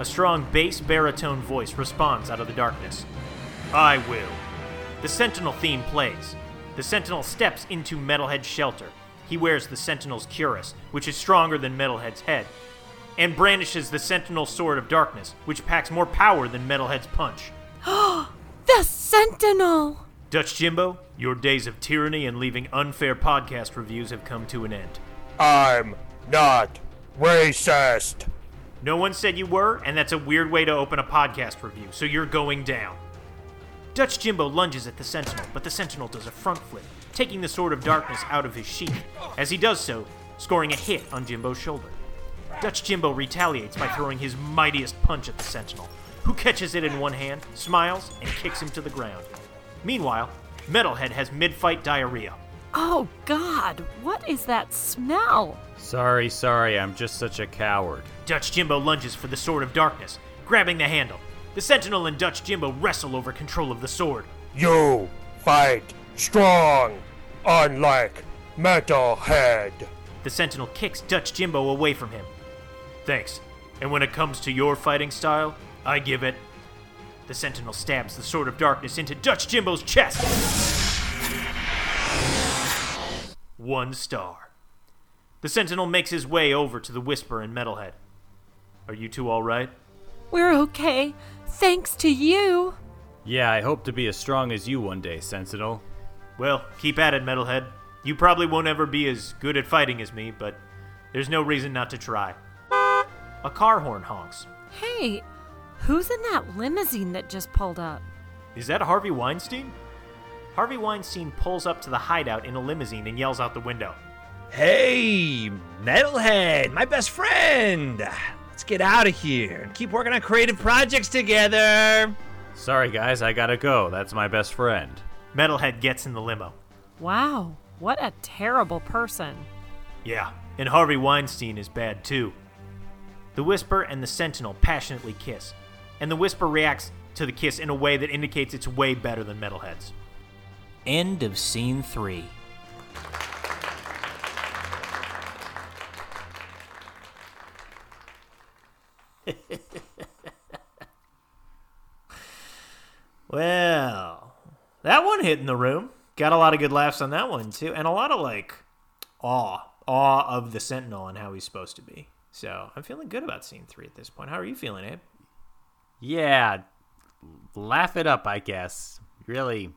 A strong bass baritone voice responds out of the darkness. I will. The Sentinel theme plays. The Sentinel steps into Metalhead's shelter. He wears the Sentinel's cuirass, which is stronger than Metalhead's head, and brandishes the Sentinel Sword of Darkness, which packs more power than Metalhead's punch. [GASPS] The Sentinel! Dutch Jimbo, your days of tyranny and leaving unfair podcast reviews have come to an end. I'm not racist. No one said you were, and that's a weird way to open a podcast review, so you're going down. Dutch Jimbo lunges at the Sentinel, but the Sentinel does a front flip, taking the Sword of Darkness out of his sheath. As he does so, scoring a hit on Jimbo's shoulder. Dutch Jimbo retaliates by throwing his mightiest punch at the Sentinel, who catches it in one hand, smiles, and kicks him to the ground. Meanwhile, Metalhead has mid fight diarrhea. Oh, God, what is that smell? Sorry, sorry, I'm just such a coward. Dutch Jimbo lunges for the Sword of Darkness, grabbing the handle. The Sentinel and Dutch Jimbo wrestle over control of the sword. You fight strong, unlike Metalhead. The Sentinel kicks Dutch Jimbo away from him. Thanks. And when it comes to your fighting style, I give it. The Sentinel stabs the Sword of Darkness into Dutch Jimbo's chest. One star. The Sentinel makes his way over to the Whisper and Metalhead. Are you two alright? We're okay. Thanks to you. Yeah, I hope to be as strong as you one day, Sentinel. Well, keep at it, Metalhead. You probably won't ever be as good at fighting as me, but there's no reason not to try. A car horn honks. Hey, who's in that limousine that just pulled up? Is that Harvey Weinstein? Harvey Weinstein pulls up to the hideout in a limousine and yells out the window. Hey, Metalhead, my best friend. Let's get out of here and keep working on creative projects together. Sorry, guys, I gotta go. That's my best friend. Metalhead gets in the limo. Wow, what a terrible person. Yeah, and Harvey Weinstein is bad too. The Whisper and the Sentinel passionately kiss, and the Whisper reacts to the kiss in a way that indicates it's way better than Metalhead's. End of scene three. [LAUGHS] well, that one hit in the room. Got a lot of good laughs on that one too, and a lot of like awe, awe of the Sentinel and how he's supposed to be. So I'm feeling good about scene three at this point. How are you feeling, Abe? Yeah, laugh it up, I guess. Really,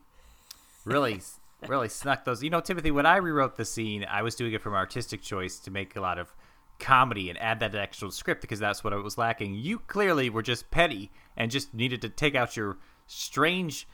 really, [LAUGHS] really snuck those. You know, Timothy, when I rewrote the scene, I was doing it from artistic choice to make a lot of comedy and add that extra script because that's what I was lacking. You clearly were just petty and just needed to take out your strange,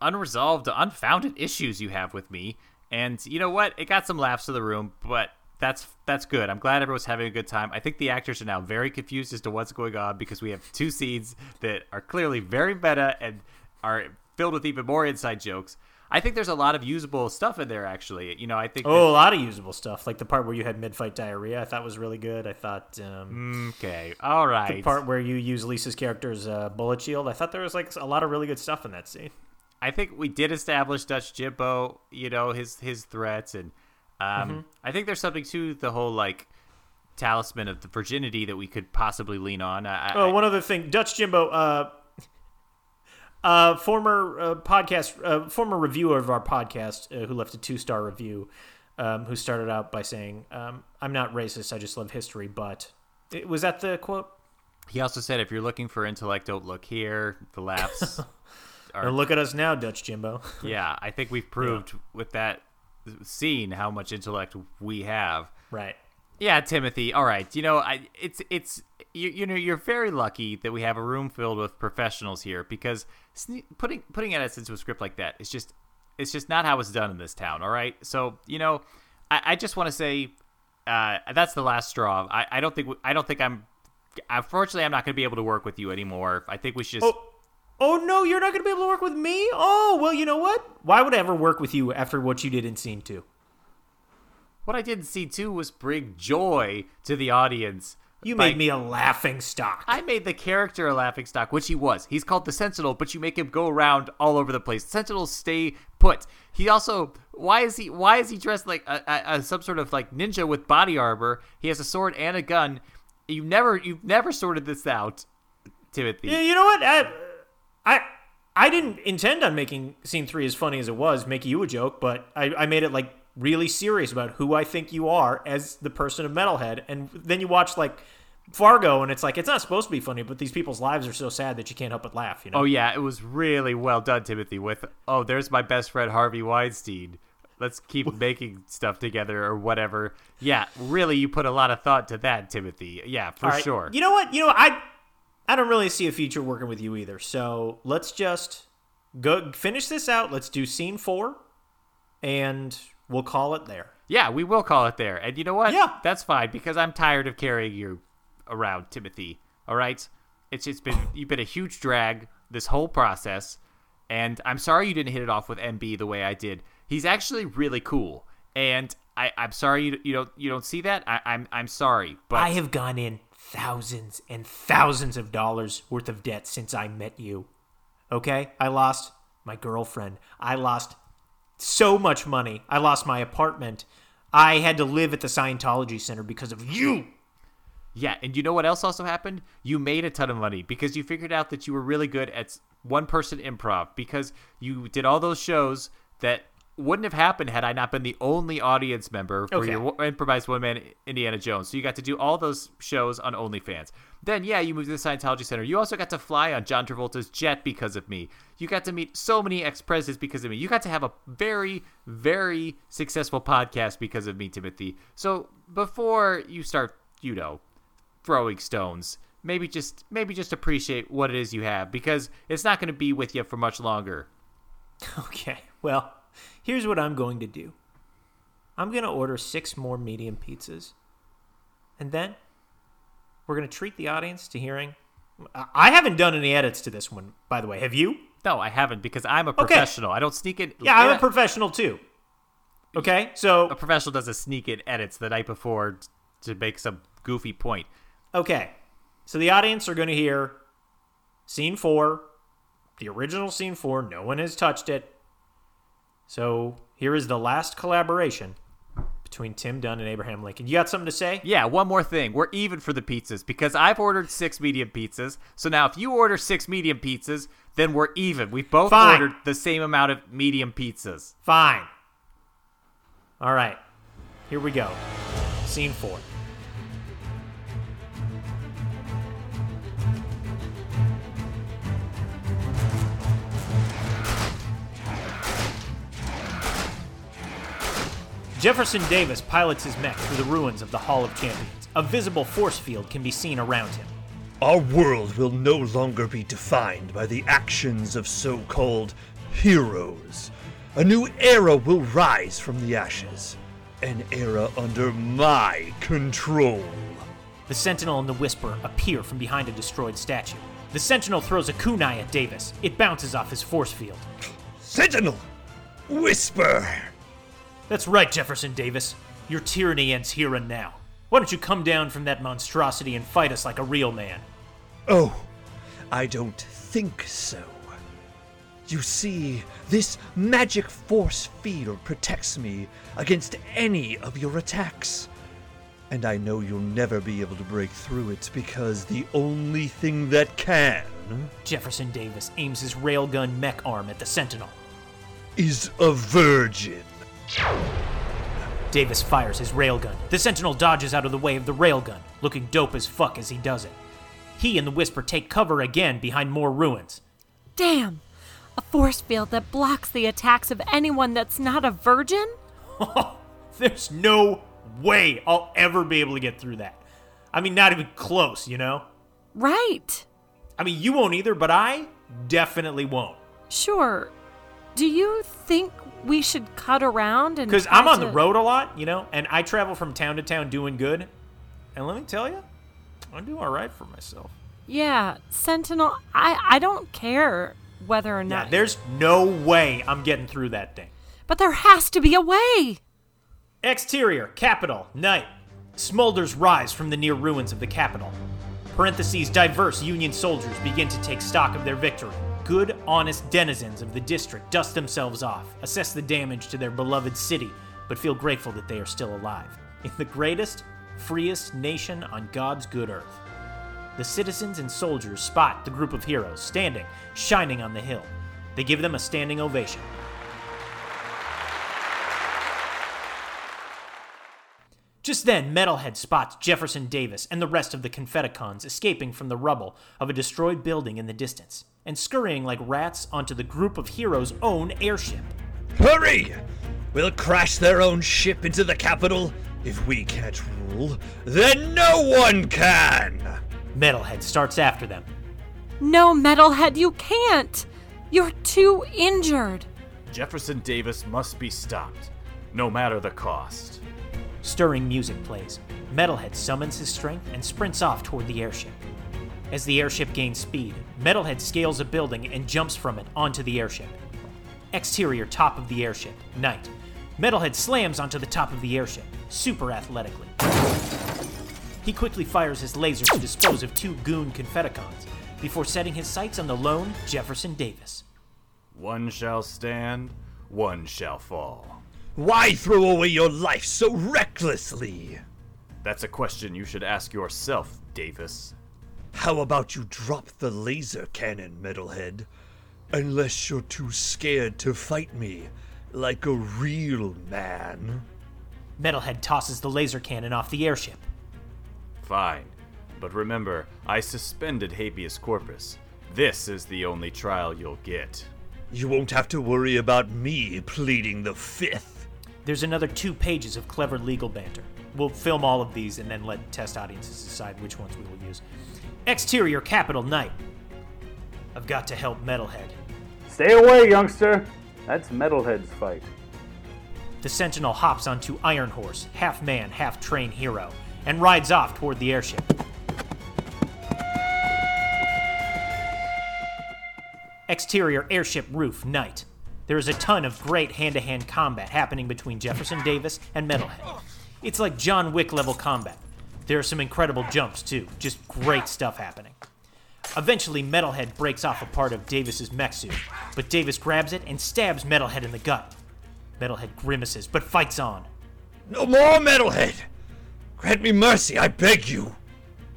unresolved, unfounded issues you have with me. And you know what? It got some laughs to the room, but that's that's good. I'm glad everyone's having a good time. I think the actors are now very confused as to what's going on because we have two scenes that are clearly very meta and are filled with even more inside jokes. I think there's a lot of usable stuff in there actually. You know, I think Oh, a lot of usable stuff, like the part where you had mid-fight diarrhea. I thought was really good. I thought um, okay, all right. the part where you use Lisa's character's uh, bullet shield. I thought there was like a lot of really good stuff in that scene. I think we did establish Dutch Jimbo, you know, his his threats and um, Mm-hmm. I think there's something to the whole like talisman of the virginity that we could possibly lean on. I, Oh, I- one other thing, Dutch Jimbo, uh, [LAUGHS] uh, former uh, podcast, uh, former reviewer of our podcast, uh, who left a two star review, um, who started out by saying, um, "I'm not racist. I just love history." But it, was that the quote? he also said, if you're looking for intellect, don't look here. The laughs. [LAUGHS] are, And look at us now, Dutch Jimbo. yeah, I think we've proved with that scene how much intellect we have. right. Yeah, Timothy. All right. You know, I it's it's you, you know you're very lucky that we have a room filled with professionals here because sne- putting putting edits into a script like that is just it's just not how it's done in this town. All right. So you know, I, I just want to say uh, that's the last straw. I, I don't think I don't think I'm. Unfortunately, I'm not going to be able to work with you anymore. I think we should just. Oh, oh no, you're not going to be able to work with me. Oh well, you know what? Why would I ever work with you after what you did in scene two? What I did in scene two was bring joy to the audience. You made me a laughing stock. I made the character a laughing stock, which he was. He's called the Sentinel, but you make him go around all over the place. Sentinels stay put. He also why is he why is he dressed like a, a, a- some sort of like ninja with body armor? He has a sword and a gun. You never you've never sorted this out, Timothy. Yeah, you know what? I, I, I didn't intend on making scene three as funny as it was, making you a joke, but I, I made it like really serious about who I think you are as the person of Metalhead, and then you watch like Fargo, and it's like it's not supposed to be funny, but these people's lives are so sad that you can't help but laugh. You know? Oh yeah, it was really well done, Timothy. With oh, there's my best friend Harvey Weinstein. Let's keep [LAUGHS] making stuff together or whatever. Yeah, really, you put a lot of thought to that, Timothy. Yeah, for right. sure. You know what? You know I, I don't really see a future working with you either. So let's just go finish this out. Let's do scene four, and we'll call it there. Yeah, we will call it there. And you know what? Yeah. That's fine because I'm tired of carrying you around, Timothy. All right? It's just been you've been a huge drag this whole process, and I'm sorry you didn't hit it off with MB the way I did. He's actually really cool. And I, I'm sorry you, you don't you don't see that. I, I'm I'm sorry, but I have gone in thousands and thousands of dollars worth of debt since I met you. Okay? I lost my girlfriend. I lost so much money. I lost my apartment. I had to live at the Scientology Center because of you. Yeah, and you know what else also happened? You made a ton of money because you figured out that you were really good at one person improv because you did all those shows that wouldn't have happened had I not been the only audience member for Okay. your improvised one man Indiana Jones. So you got to do all those shows on OnlyFans. Then, yeah, you moved to the Scientology Center. You also got to fly on John Travolta's jet because of me. You got to meet so many ex presidents because of me. You got to have a very, very successful podcast because of me, Timothy. So before you start, you know, throwing stones. Maybe just maybe just appreciate what it is you have because it's not going to be with you for much longer. [LAUGHS] Okay, well, here's what I'm going to do I'm going to order six more medium pizzas. And then we're going to treat the audience to hearing. I- haven't done any edits to this one, by the way. Have you? No, I haven't because I'm a professional. I don't sneak it. Yeah, I'm a professional too. Okay, so a professional doesn't sneak in edits the night before to make some goofy point. Okay. So the audience are going to hear scene four, the original scene four. No one has touched it. So here is the last collaboration between Tim Dunn and Abraham Lincoln. You got something to say? Yeah, one more thing. We're even for the pizzas because I've ordered six medium pizzas. So now if you order six medium pizzas, then we're even. We've both Fine. ordered the same amount of medium pizzas. Fine. All right. Here we go. Scene four. Jefferson Davis pilots his mech through the ruins of the Hall of Champions. A visible force field can be seen around him. Our world will no longer be defined by the actions of so called heroes. A new era will rise from the ashes. An era under my control. The Sentinel and the Whisper appear from behind a destroyed statue. The Sentinel throws a kunai at Davis. It bounces off his force field. Sentinel! Whisper! That's right, Jefferson Davis. Your tyranny ends here and now. Why don't you come down from that monstrosity and fight us like a real man? Oh, I don't think so. You see, this magic force field protects me against any of your attacks. And I know you'll never be able to break through it because the only thing that can Jefferson Davis aims his railgun mech arm at the Sentinel. is a virgin. Davis fires his railgun. The Sentinel dodges out of the way of the railgun, looking dope as fuck as he does it. He and the Whisper take cover again behind more ruins. Damn! A force field that blocks the attacks of anyone that's not a virgin? [LAUGHS] There's no way I'll ever be able to get through that. I mean, not even close, you know? Right. I mean, you won't either, but I definitely won't. Sure. Do you think we should cut around and. Because I'm on the road a lot, you know, and I travel from town to town doing good. And let me tell you, I do all right for myself. Yeah, Sentinel, I, I don't care whether or not. Yeah, there's no way I'm getting through that thing. but there has to be a way! Exterior, capital, night. Smolders rise from the near ruins of the capital. Parentheses, diverse Union soldiers begin to take stock of their victory. Good, honest denizens of the district dust themselves off, assess the damage to their beloved city, but feel grateful that they are still alive. In the greatest, freest nation on God's good earth. The citizens and soldiers spot the group of heroes standing, shining on the hill. They give them a standing ovation. Just then, Metalhead spots Jefferson Davis and the rest of the Confedicons escaping from the rubble of a destroyed building in the distance and scurrying like rats onto the group of heroes' own airship. Hurry! We'll crash their own ship into the capital. If we can't rule, then no one can! Metalhead starts after them. No, Metalhead, you can't! You're too injured. Jefferson Davis must be stopped, no matter the cost. Stirring music plays. Metalhead summons his strength and sprints off toward the airship. As the airship gains speed, Metalhead scales a building and jumps from it onto the airship. Exterior top of the airship, night. Metalhead slams onto the top of the airship, super athletically. He quickly fires his laser to dispose of two goon Confedicons before setting his sights on the lone Jefferson Davis. One shall stand, one shall fall. Why throw away your life so recklessly? That's a question you should ask yourself, Davis. How about you drop the laser cannon, Metalhead? Unless you're too scared to fight me like a real man. Metalhead tosses the laser cannon off the airship. Fine. But remember, I suspended habeas corpus. This is the only trial you'll get. You won't have to worry about me pleading the fifth. There's another two pages of clever legal banter. We'll film all of these and then let test audiences decide which ones we will use. Exterior Capital Night. I've got to help Metalhead. Stay away, youngster. That's Metalhead's fight. The Sentinel hops onto Iron Horse, half man, half train hero, and rides off toward the airship. Exterior airship roof, night. There is a ton of great hand to hand combat happening between Jefferson Davis and Metalhead. It's like John Wick level combat. There are some incredible jumps, too. Just great stuff happening. Eventually, Metalhead breaks off a part of Davis's mech suit, but Davis grabs it and stabs Metalhead in the gut. Metalhead grimaces, but fights on. No more, Metalhead! Grant me mercy, I beg you!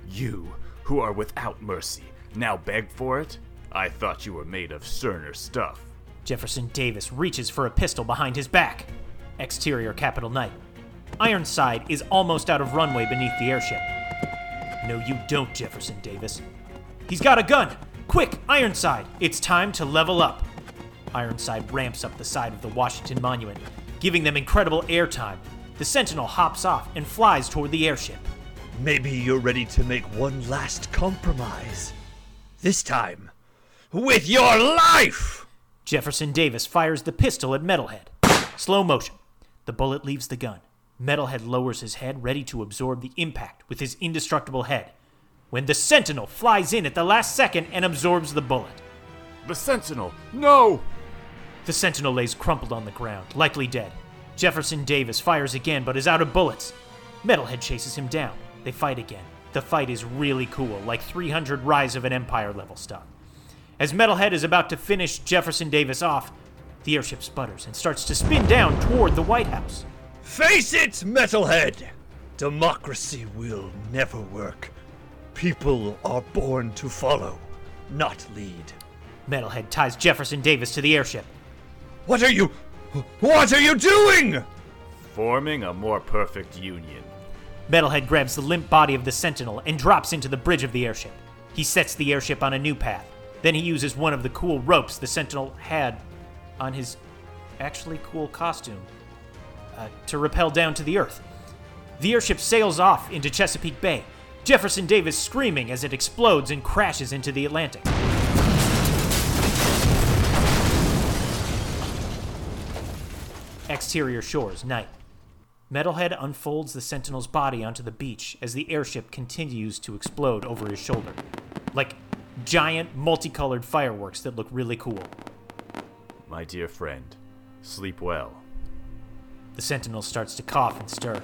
You, who are without mercy, now beg for it? I thought you were made of sterner stuff. Jefferson Davis reaches for a pistol behind his back. Exterior Capitol Night. Ironside is almost out of runway beneath the airship. No, you don't, Jefferson Davis. He's got a gun! Quick, Ironside! It's time to level up! Ironside ramps up the side of the Washington Monument, giving them incredible airtime. The Sentinel hops off and flies toward the airship. Maybe you're ready to make one last compromise. This time, with your life! Jefferson Davis fires the pistol at Metalhead. Slow motion. The bullet leaves the gun. Metalhead lowers his head, ready to absorb the impact with his indestructible head. When the Sentinel flies in at the last second and absorbs the bullet. The Sentinel! No! The Sentinel lays crumpled on the ground, likely dead. Jefferson Davis fires again but is out of bullets. Metalhead chases him down. They fight again. The fight is really cool, like 300 Rise of an Empire level stuff. As Metalhead is about to finish Jefferson Davis off, the airship sputters and starts to spin down toward the White House. Face it, Metalhead! Democracy will never work. People are born to follow, not lead. Metalhead ties Jefferson Davis to the airship. What are you. What are you doing? Forming a more perfect union. Metalhead grabs the limp body of the Sentinel and drops into the bridge of the airship. He sets the airship on a new path. Then he uses one of the cool ropes the Sentinel had on his actually cool costume uh, to rappel down to the Earth. The airship sails off into Chesapeake Bay, Jefferson Davis screaming as it explodes and crashes into the Atlantic. Exterior shores, night. Metalhead unfolds the Sentinel's body onto the beach as the airship continues to explode over his shoulder. Like giant, multicolored fireworks that look really cool. My dear friend, sleep well. The Sentinel starts to cough and stir.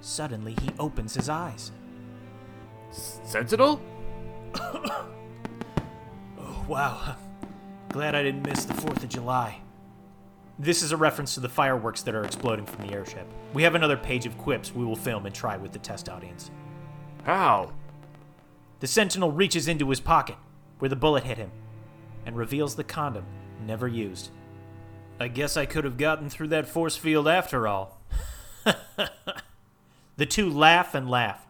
Suddenly, he opens his eyes. Sentinel? oh, [COUGHS] wow. Glad I didn't miss the 4th of July. This is a reference to the fireworks that are exploding from the airship. We have another page of quips we will film and try with the test audience. How? The Sentinel reaches into his pocket, where the bullet hit him, and reveals the condom never used. I guess I could have gotten through that force field after all. [LAUGHS] the two laugh and laugh.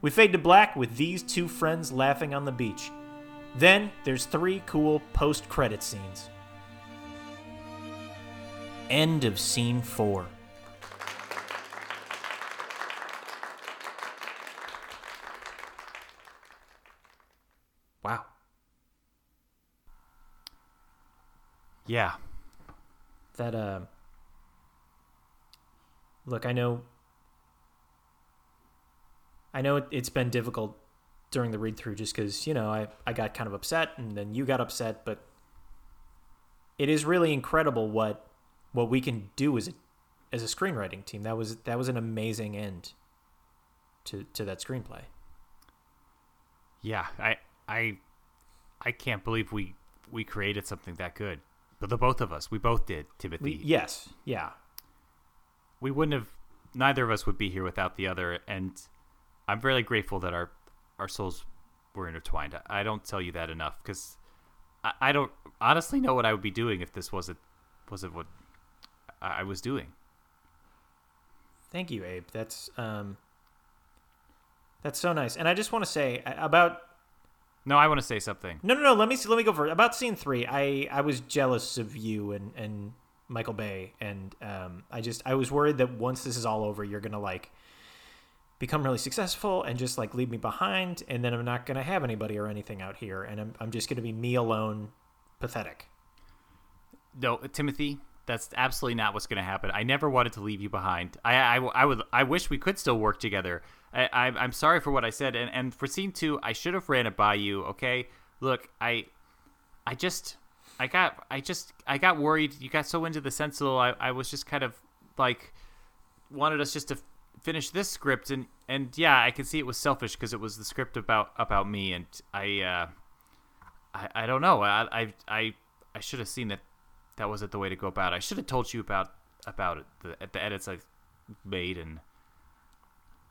We fade to black with these two friends laughing on the beach. Then there's three cool post credit scenes. End of scene four. Wow. Yeah. That uh Look, I know I know it, it's been difficult during the read through just cuz, you know, I I got kind of upset and then you got upset, but it is really incredible what what we can do as a as a screenwriting team. That was that was an amazing end to to that screenplay. Yeah, I I I can't believe we we created something that good. But the both of us, we both did, Timothy. We, yes, yeah. We wouldn't have neither of us would be here without the other and I'm really grateful that our our souls were intertwined. I, don't tell you that enough cuz I, I don't honestly know what I would be doing if this wasn't wasn't what I, was doing. Thank you, Abe. That's um that's so nice. And I just want to say about No, I want to say something. No, no, no. Let me see, let me go for About scene three, I I was jealous of you and and Michael Bay, and um, I just I was worried that once this is all over, you're gonna like become really successful and just like leave me behind, and then I'm not gonna have anybody or anything out here, and I'm I'm just gonna be me alone, pathetic. No, Timothy, that's absolutely not what's going to happen. I never wanted to leave you behind. I, I, I would, I wish we could still work together. I, I, I'm sorry for what I said, and, and for scene two, I should have ran it by you. Okay, look, I, I just, I got, I just, I got worried. You got so into the Sentinel. I, I was just kind of like wanted us just to finish this script, and and yeah, I can see it was selfish because it was the script about about me, and I, uh, I, I don't know. I, I, I, I should have seen that that wasn't the way to go about it. I should have told you about about it, the, the edits I made, and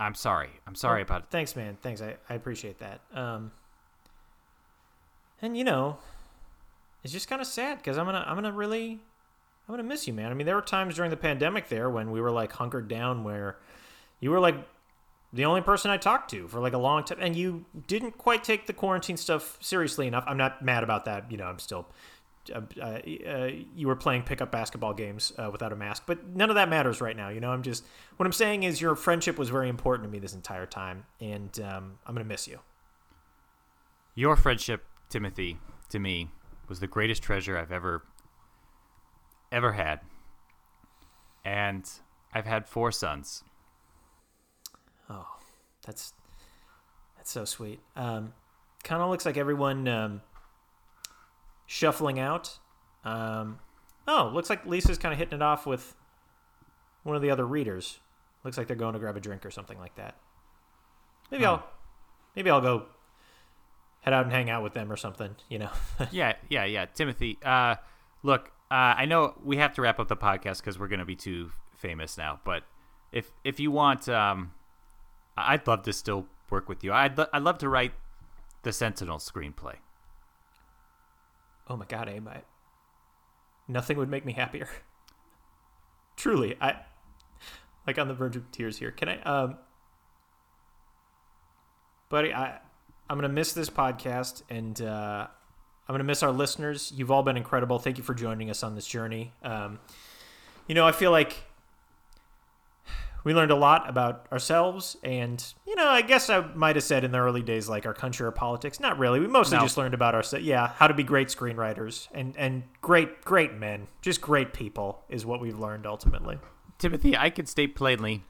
I'm sorry. I'm sorry Well, about it. Thanks, man. Thanks. I, I appreciate that. Um, and you know, it's just kind of sad because I'm gonna I'm gonna really I'm gonna miss you, man. I mean, there were times during the pandemic there when we were like hunkered down where you were like the only person I talked to for like a long time, and you didn't quite take the quarantine stuff seriously enough. I'm not mad about that. You know, I'm still. Uh, uh, you were playing pickup basketball games uh, without a mask, but none of that matters right now. You know, I'm just what I'm saying is your friendship was very important to me this entire time, and um, I'm gonna miss you. Your friendship, Timothy, to me was the greatest treasure I've ever ever had. And I've had four sons. Oh, that's that's so sweet. Um, kind of looks like everyone um, shuffling out. Um, oh, looks like Lisa's kind of hitting it off with one of the other readers. Looks like they're going to grab a drink or something like that. Maybe Huh. I'll maybe I'll go head out and hang out with them or something. You know. [LAUGHS] yeah, yeah, yeah. Timothy, uh, look, uh, I know we have to wrap up the podcast because we're going to be too famous now. But if if you want, um, I'd love to still work with you. I'd lo- I'd love to write the Sentinel screenplay. Oh my god, Abe! I, nothing would make me happier. [LAUGHS] Truly, I like on the verge of tears here. Can I, um, buddy? I I'm gonna miss this podcast, and uh, I'm gonna miss our listeners. You've all been incredible. Thank you for joining us on this journey. Um, you know, I feel like we learned a lot about ourselves and you know i guess i might have said in the early days like our country or politics not really we mostly No. just learned about ourselves yeah how to be great screenwriters and and great great men just great people is what we've learned ultimately Timothy, I can state plainly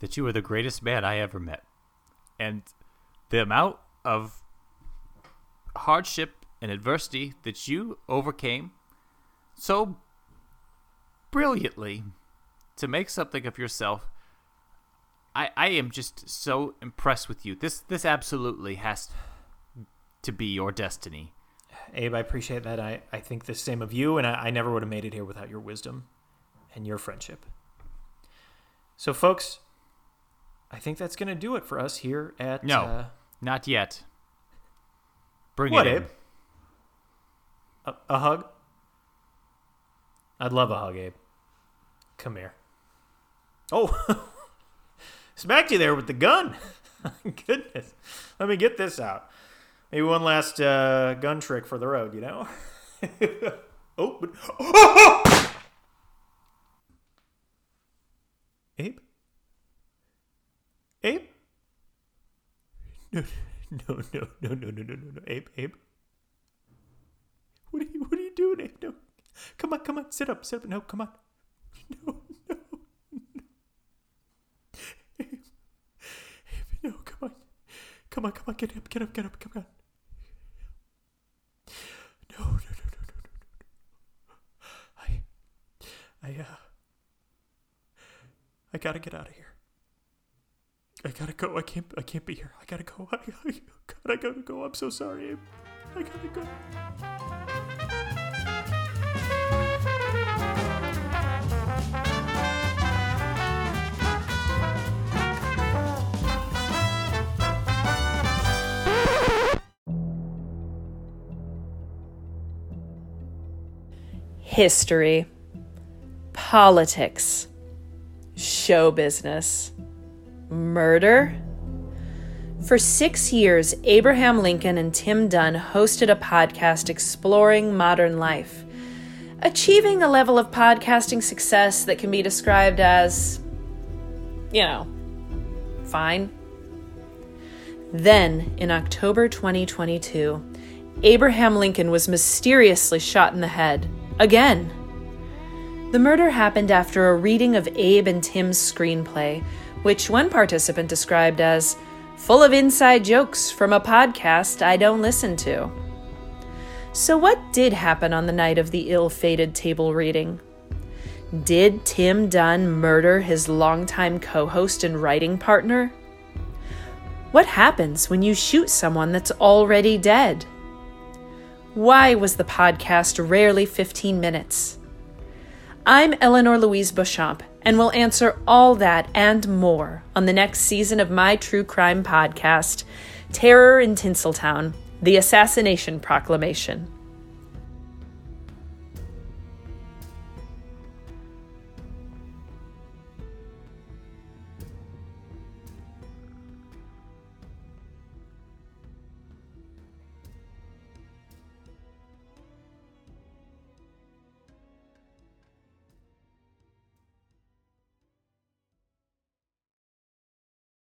that you are the greatest man I ever met. And the amount of hardship and adversity that you overcame so brilliantly to make something of yourself. I, I am just so impressed with you. This this absolutely has to be your destiny. abe i appreciate that i, I think the same of you and I, I never would have made it here without your wisdom and your friendship so folks i think that's going to do it for us here at No, uh, not yet. Bring What, it. Abe? A, a hug? I'd love a hug, Abe. Come here. Oh, [LAUGHS] smacked you there with the gun. [LAUGHS] Goodness. Let me get this out. Maybe one last uh, gun trick for the road, you know? [LAUGHS] oh, but. [GASPS] Abe? Abe? No, no, no, no, no, no, no, no, Abe, Abe. What are you, what are you doing, Abe? No, come on, come on, sit up, sit up. No, come on. No. Come on, come on, get up, get up, get up, come on. No, no, no, no, no, no, no. I, I, uh, I gotta get out of here. I gotta go. I can't. I can't be here. I gotta go. [LAUGHS] I, I, God, I gotta go. I'm so sorry. I gotta go. History, politics, show business, murder. For six years, Abraham Lincoln and Tim Dunn hosted a podcast exploring modern life, achieving a level of podcasting success that can be described as, you know, fine. Then, in October 2022, Abraham Lincoln was mysteriously shot in the head Again. The murder happened after a reading of Abe and Tim's screenplay, which one participant described as full of inside jokes from a podcast I don't listen to. So, what did happen on the night of the ill fated table reading? Did Tim Dunn murder his longtime co host and writing partner? What happens when you shoot someone that's already dead? Why was the podcast rarely 15 minutes? I'm Eleanor Louise Beauchamp, and will answer all that and more on the next season of my true crime podcast, Terror in Tinseltown The Assassination Proclamation.